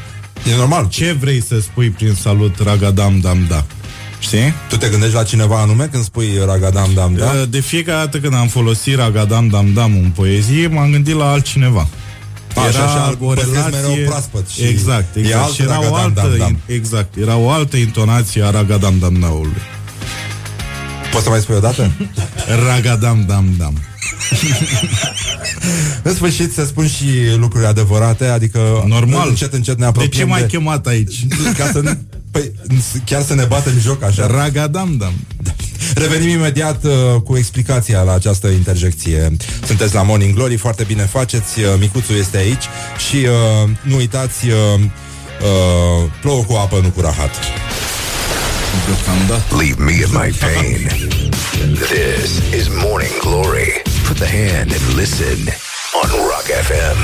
E normal. Ce vrei să spui prin salut ragadam-dam-da? Știi? Tu te gândești la cineva anume când spui ragadam dam da? Uh, De fiecare dată când am folosit ragadam-dam-dam în poezie, m-am gândit la altcineva. A, și așa îl o păstrezi relație mereu proaspăt și exact, e exact. alt și era o ragadam-dam-dam. altă, exact, era o altă intonație a ragadam-dam-daului. Poți să mai spui o dată? Ragadam-dam-dam. În sfârșit să spun și lucruri adevărate, adică Normal. încet, încet ne De apropiem ce m-ai chemat aici? Ca să, ne- păi, chiar să ne batem joc așa. Ragadam-dam. Revenim imediat uh, cu explicația la această interjecție. Sunteți la Morning Glory, foarte bine faceți, uh, Micuțul este aici și uh, nu uitați, uh, uh, plouă cu apă, nu cu rahat. Leave me in my pain. This is Morning Glory. Put the hand and listen on Rock FM.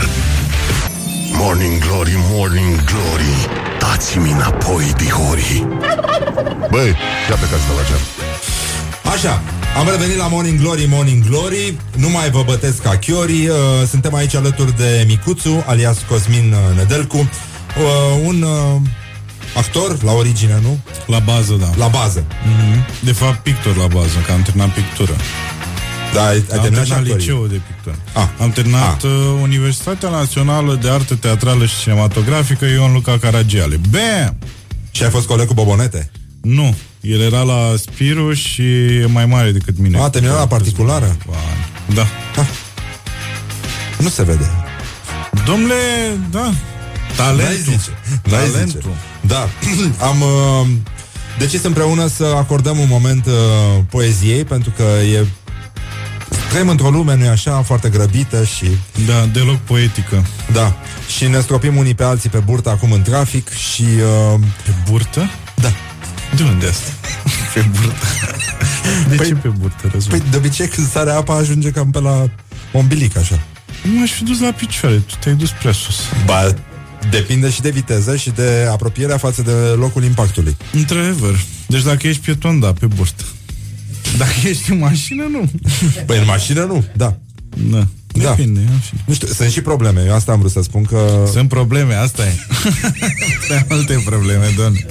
Morning Glory, Morning Glory Dați-mi înapoi, dihori Băi, ia plecați de la geam Așa, am revenit la Morning Glory, Morning Glory Nu mai vă bătesc ca chiori uh, Suntem aici alături de Micuțu Alias Cosmin uh, Nedelcu uh, Un uh, actor la origine, nu? La bază, da. La bază Mm-hmm. De fapt, pictor la bază, că am terminat pictură. Da, ai, ai Am terminat și terminat actorii. liceul de pictură. Ah. Am terminat uh, Universitatea Națională de Artă Teatrală și Cinematografică Ion Luca Caragiale. Bam! Și ai fost coleg cu Bobonete? Nu. El era la Spiru și e mai mare decât mine. A, terminat la particulară? Da. Nu se vede Domnule, da. N-ai Talentul. zice. N-ai zice. Talentul. Da. Am uh, decis împreună să acordăm un moment uh, poeziei, pentru că e Trăim într-o lume, nu așa, foarte grăbită și... Da, deloc poetică. Da. Și ne stropim unii pe alții pe burtă acum în trafic și... Uh... Pe burtă? Da. De unde asta? pe burtă. De păi, ce pe burtă, răzut? Păi de obicei când sare apa ajunge cam pe la ombilic, așa. Nu m-aș fi dus la picioare, tu te-ai dus prea sus. Ba, depinde și de viteză și de apropierea față de locul impactului. Într-adevăr. Deci dacă ești pieton, da, pe burtă. Dacă ești în mașină, nu. Păi în mașină nu, da. Da. Da. Depinde, da. Nu știu, sunt și probleme. Eu asta am vrut să spun că... Sunt probleme, asta e. Sunt multe probleme, domn.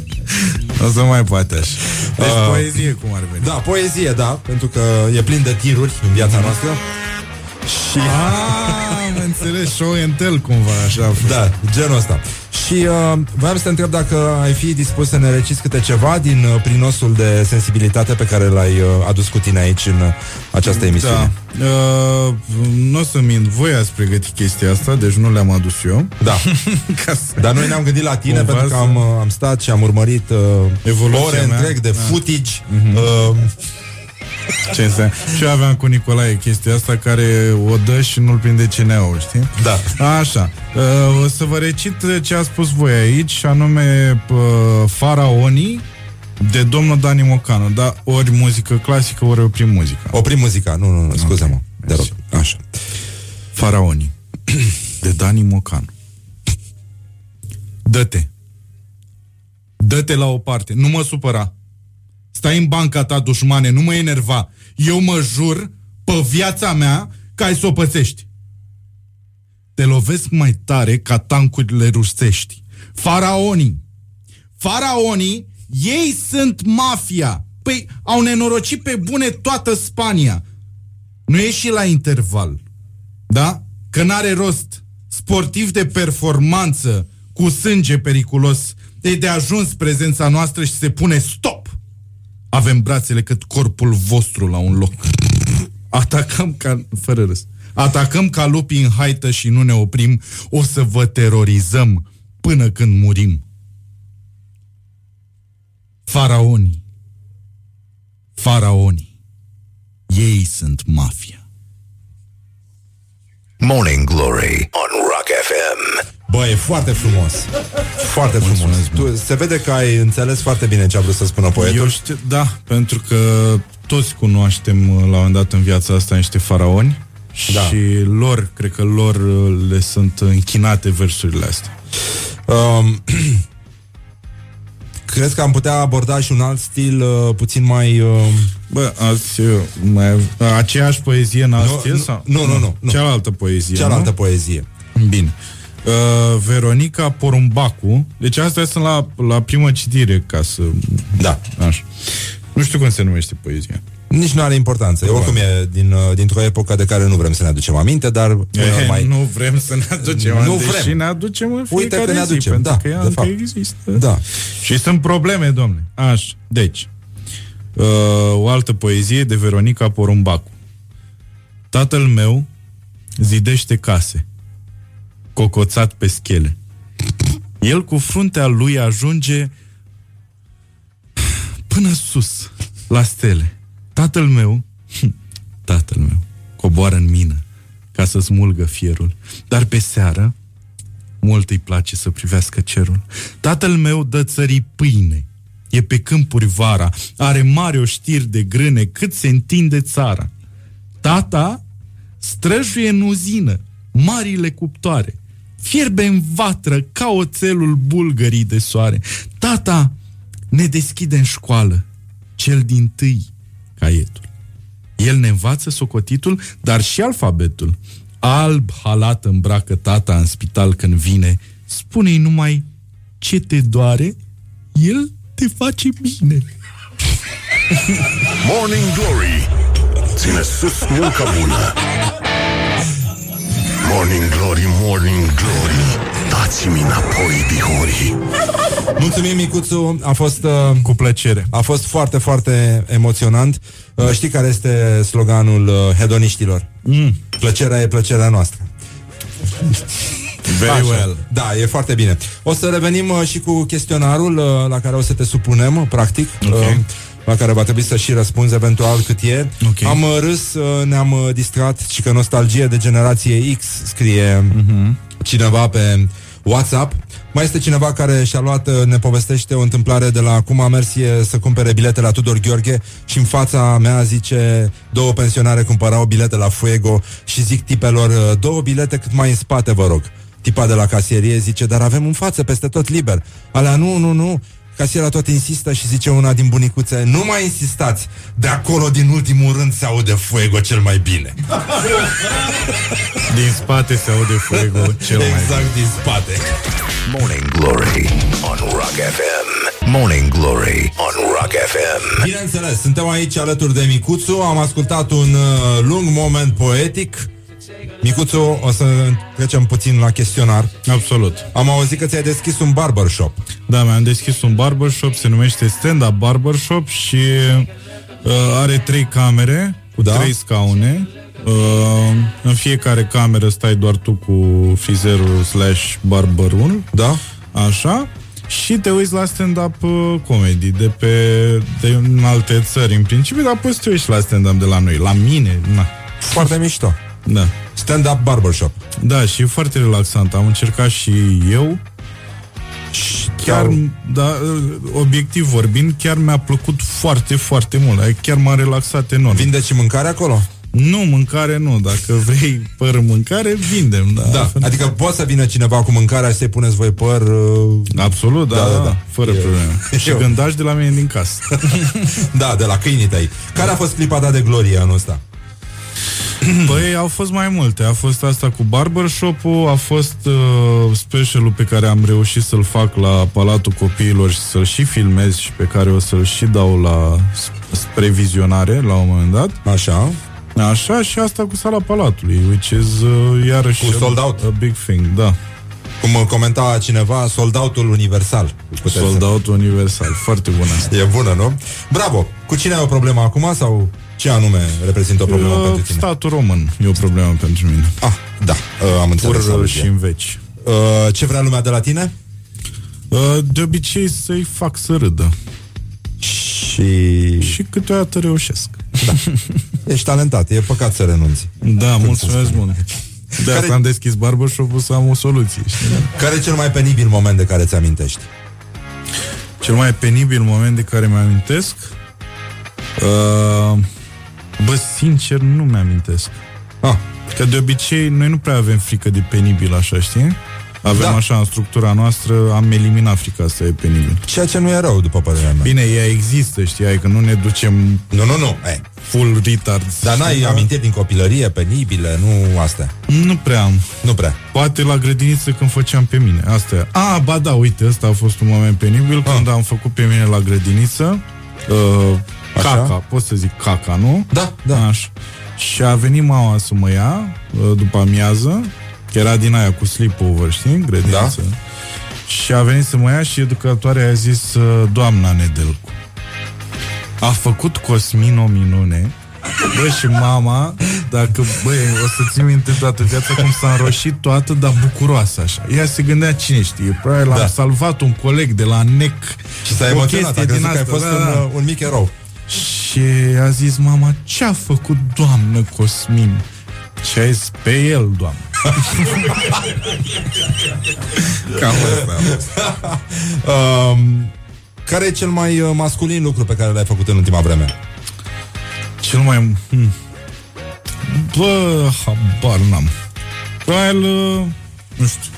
O să mai poate așa. Deci uh, poezie cum ar veni. Da, poezie, da, pentru că e plin de tiruri în viața Mhm. noastră. Și... Ah, am înțeles, show and tell cumva, așa. a fost. Da, genul ăsta. Și uh, voiam să te întreb dacă ai fi dispus să ne reciți câte ceva din uh, prinosul de sensibilitate pe care l-ai uh, adus cu tine aici în uh, această emisiune. Da. Uh, nu o să mint, voi ați pregătit chestia asta, deci nu le-am adus eu. Da. Ca să... Dar noi ne-am gândit la tine Cumva pentru că să- am, uh, am stat și am urmărit uh, Evoluția ore mea. întreg de Da. footage. Uh, Ce înseamnă? Și eu aveam cu Nicolae chestia asta care o dă și nu-l prinde CNA-ul, știi? Da. Așa. Uh, o să vă recit ce a spus voi aici, și anume uh, Faraonii de domnul Dani Mocanu, da? Ori muzică clasică, ori oprim muzica. oprim muzica. Nu, nu, nu, scuze-mă. Te rog. Așa. Faraonii de Dani Mocanu. Dă-te. Dă-te la o parte. Nu mă supăra. Stai în banca ta, dușmane, nu mă enerva. Eu mă jur pe viața mea că ai să o pățești. Te lovesc mai tare ca tancurile rusești. Faraonii. Faraonii, ei sunt mafia. Păi au nenorocit pe bune toată Spania. Nu e și la interval. Da? Că n-are rost. Sportiv de performanță cu sânge periculos e de ajuns prezența noastră și se pune stop. Avem brațele cât corpul vostru la un loc. Atacăm ca... Fără râs. Atacăm ca lupii în haită și nu ne oprim. O să vă terorizăm până când murim. Faraonii. Faraonii. Ei sunt mafia. Morning Glory on Rock FM. Bă, e foarte frumos. Foarte frumos. Tu, se vede că ai înțeles foarte bine ce a vrut să spună poetul. Eu știu, da, pentru că toți cunoaștem uh, la un moment dat în viața asta niște faraoni Da. și lor, cred că lor uh, le sunt închinate versurile astea. Um, crezi că am putea aborda și un alt stil uh, puțin mai... Uh... Bă, azi, uh, mai, uh, aceeași poezie în alt Nu, stil? nu, sau? nu, nu, nu, nu. Cealaltă poezie, Cealaltă nu? poezie. Bine. Uh, Veronica Porumbacu Deci astea sunt la, la primă citire Ca să... Da. Așa. Nu știu cum se numește poezia Nici nu are importanță. E, oricum e din, uh, dintr-o epocă de care nu vrem să ne aducem aminte, dar până Eh, mai... Nu vrem să ne aducem Nu Nu vrem. Și ne aducem în Uite fiecare că ne zi, aducem, pentru da, că ea de încă fapt. există Da. Și sunt probleme, domne Așa, deci uh, O altă poezie de Veronica Porumbacu Tatăl meu zidește case Cocoțat pe schele El cu fruntea lui ajunge Până sus La stele Tatăl meu Tatăl meu Coboară în mină Ca să smulgă fierul Dar pe seară Mult îi place să privească cerul. Tatăl meu dă țării pâine. E pe câmpuri vara. Are mari oștiri de grâne cât se întinde țara. Tata străjuie în uzină marile cuptoare. Fierbe în vatră ca oțelul bulgării de soare. Tata ne deschide în școală cel din tâi caietul. El ne învață socotitul, dar și alfabetul. Alb halat îmbracă tata în spital când vine. Spune-i numai ce te doare, el te face bine. Morning Glory Ține sus munca bună Morning Glory, Morning Glory Dați-mi înapoi, dihori Mulțumim, Micuțu, a fost... Uh, Cu plăcere. A fost foarte, foarte emoționant. Uh, știi care este sloganul uh, hedoniștilor? Mm. Plăcerea e plăcerea noastră. Very well. Da, e foarte bine. O să revenim uh, și cu chestionarul uh, la care o să te supunem, uh, practic. Ok. Uh, la care va trebui să și răspunzi eventual cât e. Ok. Am uh, râs, uh, ne-am uh, distrat și că nostalgie de generație X scrie Mhm. cineva pe WhatsApp. Mai este cineva care și-a luat, uh, ne povestește o întâmplare de la cum a mers e să cumpere bilete la Tudor Gheorghe și în fața mea zice două pensionare cumpărau bilete la Fuego și zic tipelor uh, două bilete cât mai în spate, vă rog. Tipa de la casierie zice, dar avem în față, peste tot liber. Alea, nu, nu, nu. Casiera tot insistă și zice una din bunicuțe, nu mai insistați, de acolo din ultimul rând se aude Fuego cel mai bine. Din spate se aude fuego cel mai Exact din spate. Morning Glory on Rock FM. Morning Glory on Rock FM. Bineînțeles, suntem aici alături de Micuțu, am ascultat un uh, lung moment poetic. Micuțu, o să trecem puțin la chestionar. Absolut. Am auzit că ți-ai deschis un barbershop. Da, mi-am deschis un barbershop, se numește Stand Up Barbershop și uh, are trei camere cu Da. trei scaune. Uh, în fiecare cameră stai doar tu cu frizerul slash barberul. Da. Așa. Și te uiți la stand-up uh, comedy de pe de în alte țări în principiu, dar poți să te uiți și la stand-up de la noi. La mine, na. Foarte mișto. Da. Stand-up barbershop. Da, și e foarte relaxant. Am încercat și eu. Și chiar, da, obiectiv vorbind, chiar mi-a plăcut foarte, foarte mult. Adică Chiar m-a relaxat enorm. Vinde și mâncare acolo? Nu, mâncare nu. Dacă vrei păr mâncare, vindem. Da, Da, adică poate să vină cineva cu mâncarea și să-i puneți voi păr... Uh... Absolut, da, da, da, fără E- probleme. Și Eu- gândași de la mine din casă. Da, de la câinii tăi. Care a fost clipa ta de glorie anul ăsta? Băi, au fost mai multe. A fost asta cu barbershop-ul, a fost uh, specialul pe care am reușit să-l fac la Palatul Copiilor și să-l și filmez și pe care o să-l și dau la sp- spre vizionare la un moment dat. Așa. Așa și asta cu sala Palatului, which is uh, iarăși Cu sold out. a big thing, da. Cum uh, comenta cineva, sold-out-ul universal. Puteți să- Sold out universal, foarte bună asta. E bună, nu? Bravo! Cu cine ai o problemă acum sau ce anume reprezintă o problemă Uh, pentru tine? Statul român e o problemă pentru mine. Ah, da, uh, am înțeles. Pur aluzie. și în veci. Uh, ce vrea lumea de la tine? Uh, de obicei să-i fac să râdă. Și... Și câteodată reușesc. Da. Ești talentat, e păcat să renunți. Da, Cum mulțumesc să spun. mult. De Care- asta am deschis barbershop-ul să am o soluție. Știi? Care e cel mai penibil moment de care ți amintești? Cel mai penibil moment de care mi-amintesc uh, Bă, sincer, nu mi-amintesc ah. Că de obicei noi nu prea avem frică de penibil așa, știi? Avem Da. așa în structura noastră Am eliminat frica asta e penibil Ceea ce nu e rău, după părerea mea. Bine, ea există, știi? Adică nu ne ducem Nu, nu, nu. Ei. Full retards Dar n-ai știi? amintiri din copilărie, penibile, nu astea. Nu prea am Nu prea. Poate la grădiniță când făceam pe mine Asta e A, ba da, uite, ăsta a fost un moment penibil Ah. Când am făcut pe mine la grădiniță uh, Așa? Caca, pot să zic caca, nu? Da, da. Așa. Și a venit mama să mă ia uh, După amiază Că era din aia cu sleepover, știi? în Grădiniță Da. Și a venit să mă ia și educatoarea a zis uh, Doamna Nedelcu A făcut Cosmin o minune Bă, și mama, dacă, băi, o să ții minte toată viața cum s-a înroșit toată, dar bucuroasă așa. Ea se gândea, cine știe, probabil l-am Da. salvat un coleg de la NEC. Și s-a O emoționat, chestie a crezut din că ai asta, fost da, un, da. uh, un mic erou. Și a zis mama, ce a făcut doamnă Cosmin? Și a zis, pe el, doamnă. Cam asta. um, care e cel mai uh, masculin lucru pe care l-ai făcut în ultima vreme? Cel mai... Hmm. Bă, habar n-am. Probabil, uh, nu știu,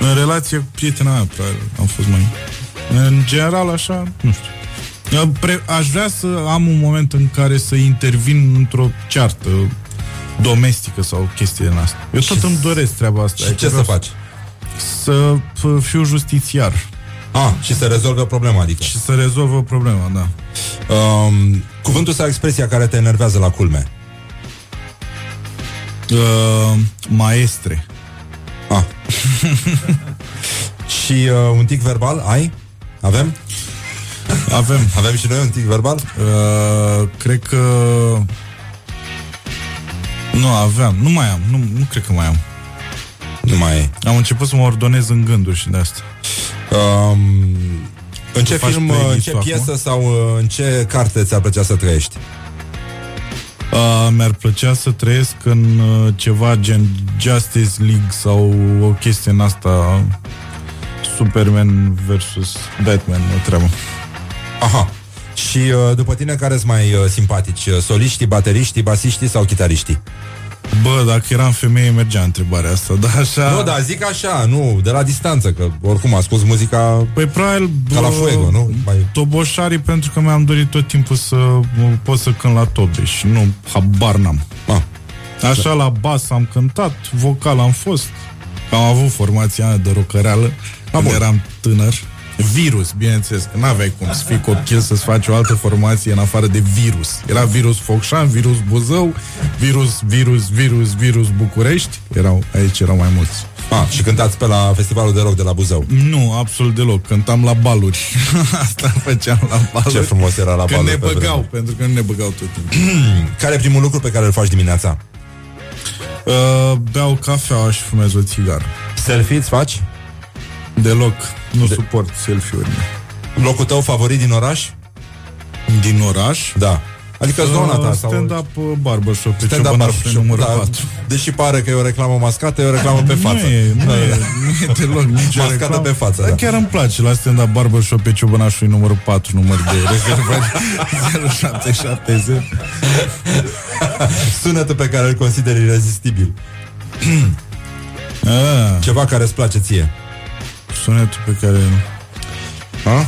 în relație cu prietena mea, probabil, am fost mai... În general, așa, nu știu. Eu Pre- aș vrea să am un moment în care să intervin într-o ceartă domestică sau chestie din asta. Eu tot îmi doresc treaba asta. Și Adică ce să vreau faci? Să f- fiu justițiar. Ah, și să rezolvă problema, adică. Și să rezolvă problema, da. Um, cuvântul sau expresia care te enervează la culme? Uh, maestre. Ah. și uh, un tic verbal ai? Avem? Avem. Avem și noi un tic verbal? Uh, cred că... Nu, aveam. Nu mai am. Nu, nu cred că mai am. Nu mai e. Am început să mă ordonez în gânduri și de asta. Um, În ce Tu faci film, uh, în playlist-ul ce acum? piesă sau uh, în ce carte ți-ar plăcea să trăiești? Uh, mi-ar plăcea să trăiesc în uh, ceva gen Justice League sau o chestie în asta Superman versus Batman, o treabă. Aha. Și uh, după tine care sunt mai uh, simpatici? Uh, Soliștii, bateriștii, basiștii sau chitariștii? Bă, dacă eram femeie, mergea întrebarea asta, dar așa... Nu, dar zic așa, nu, de la distanță, că oricum ascult muzica Păi probabil ca la bă, fuego, nu? Mai... Toboșarii pentru că mi-am dorit tot timpul să mă pot să cânt la tobe și nu, habar n-am. Ah. Așa la bas am cântat, vocal am fost. Am avut formația mea de rocăreală când bun. eram tânăr. Virus, bineînțeles, că n-aveai cum să fii copil să-ți faci o altă formație în afară de virus. Era virus Focșan, virus Buzău, virus, virus, virus, virus București. Erau, aici erau mai mulți. Ah, și cântați pe la festivalul de rock de la Buzău. Nu, absolut deloc. Cântam la baluri. Asta făceam la baluri. Ce frumos era la Când baluri ne pe băgau, vremuri. pentru că nu ne băgau tot timpul. Care e primul lucru pe care îl faci dimineața? Uh, beau cafea și fumez o țigară. Selfie îți faci? Deloc. Nu de... suport selfie-urile. Locul tău favorit din oraș? Din oraș? Da. Adică zona ta sau... Stand-up uh, barbershop pe Stand-up Ciobănașul barbershop, numărul da. 4. Deși pare că e o reclamă mascată, e o reclamă pe față. Nu e, nu Da, e, da. nu e deloc nicio Mascată reclamă. pe față, Dar da. chiar îmi place la stand-up barbershop pe Ciobănașul numărul 4, număr de rezervări 0770. Sunetul pe care îl consideri irezistibil. Ah, Ceva care îți place ție. Sunetul pe care... Ha?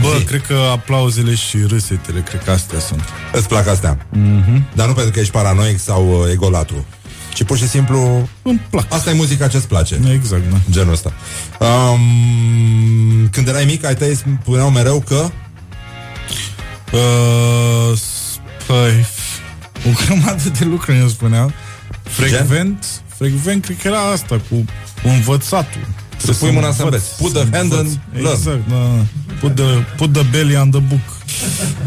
Bă, cred că aplauzele și râsetele, cred că astea sunt. Îți plac astea. Mhm. Dar nu pentru că ești paranoic sau uh, egolatru. Ci pur și simplu Îmi plac. Asta e muzica ce-ți place Exact, da. Genul ăsta um, Când erai mic Ai tăi spuneau mereu că Uh, s- păi, o grămadă de lucruri îmi spuneau. Frecvent, frecvent, cred că era asta cu învățatul. Să pui mâna să înveți. Put the hand învăț. and learn. Exact, da. Put the, put the belly on the book.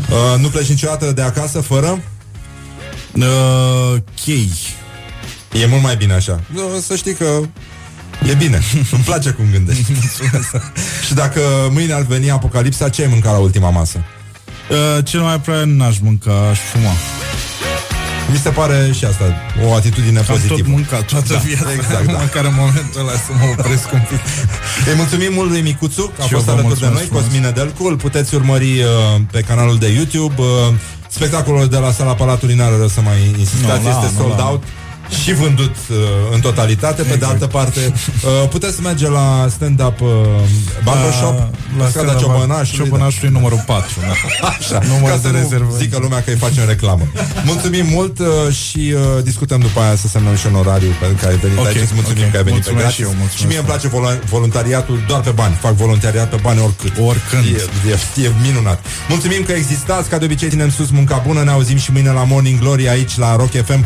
uh, Nu pleci niciodată de acasă fără Uh, chei. E mult mai bine așa Uh, Să știi că E bine, îmi place cum gândești Și dacă mâine ar veni apocalipsa Ce ai mâncat la ultima masă? Uh, cel mai probabil n-aș mânca, aș fuma. Mi se pare și asta O atitudine Am tot pozitivă mâncat toată Da, viața. exact, da. Măcar în momentul ăla să mă opresc un pic. Îi mulțumim mult lui Micuțu că a Și eu fost vă alături de mulțumesc noi, frumos. Cosmin Nedelcu Îl puteți urmări uh, pe canalul de YouTube uh, Spectacolul de la Sala Palatului n-are rost să mai insistați Nu, la, Este nu, sold la. out și vândut uh, în totalitate Pe de altă parte uh, Puteți merge la stand-up uh, barbershop La, La strada stand-up Ciobănașului Ciobănașului numărul 4. Da. Așa, Număr ca de să nu rezervă. zică lumea că îi facem reclamă. Mulțumim mult uh, și uh, discutăm după aia să semnăm și onorariu pentru că ai venit Ok, aici. Îți mulțumim ok. că ai venit Mulțumesc pe și gratis. eu, mulțumesc și mie îmi place volu- voluntariatul doar pe bani. Fac voluntariat pe bani oricât. Oricând. E, e, e minunat. Mulțumim că existați, ca de obicei ținem sus munca bună. Ne auzim și mâine la Morning Glory aici la Rock FM.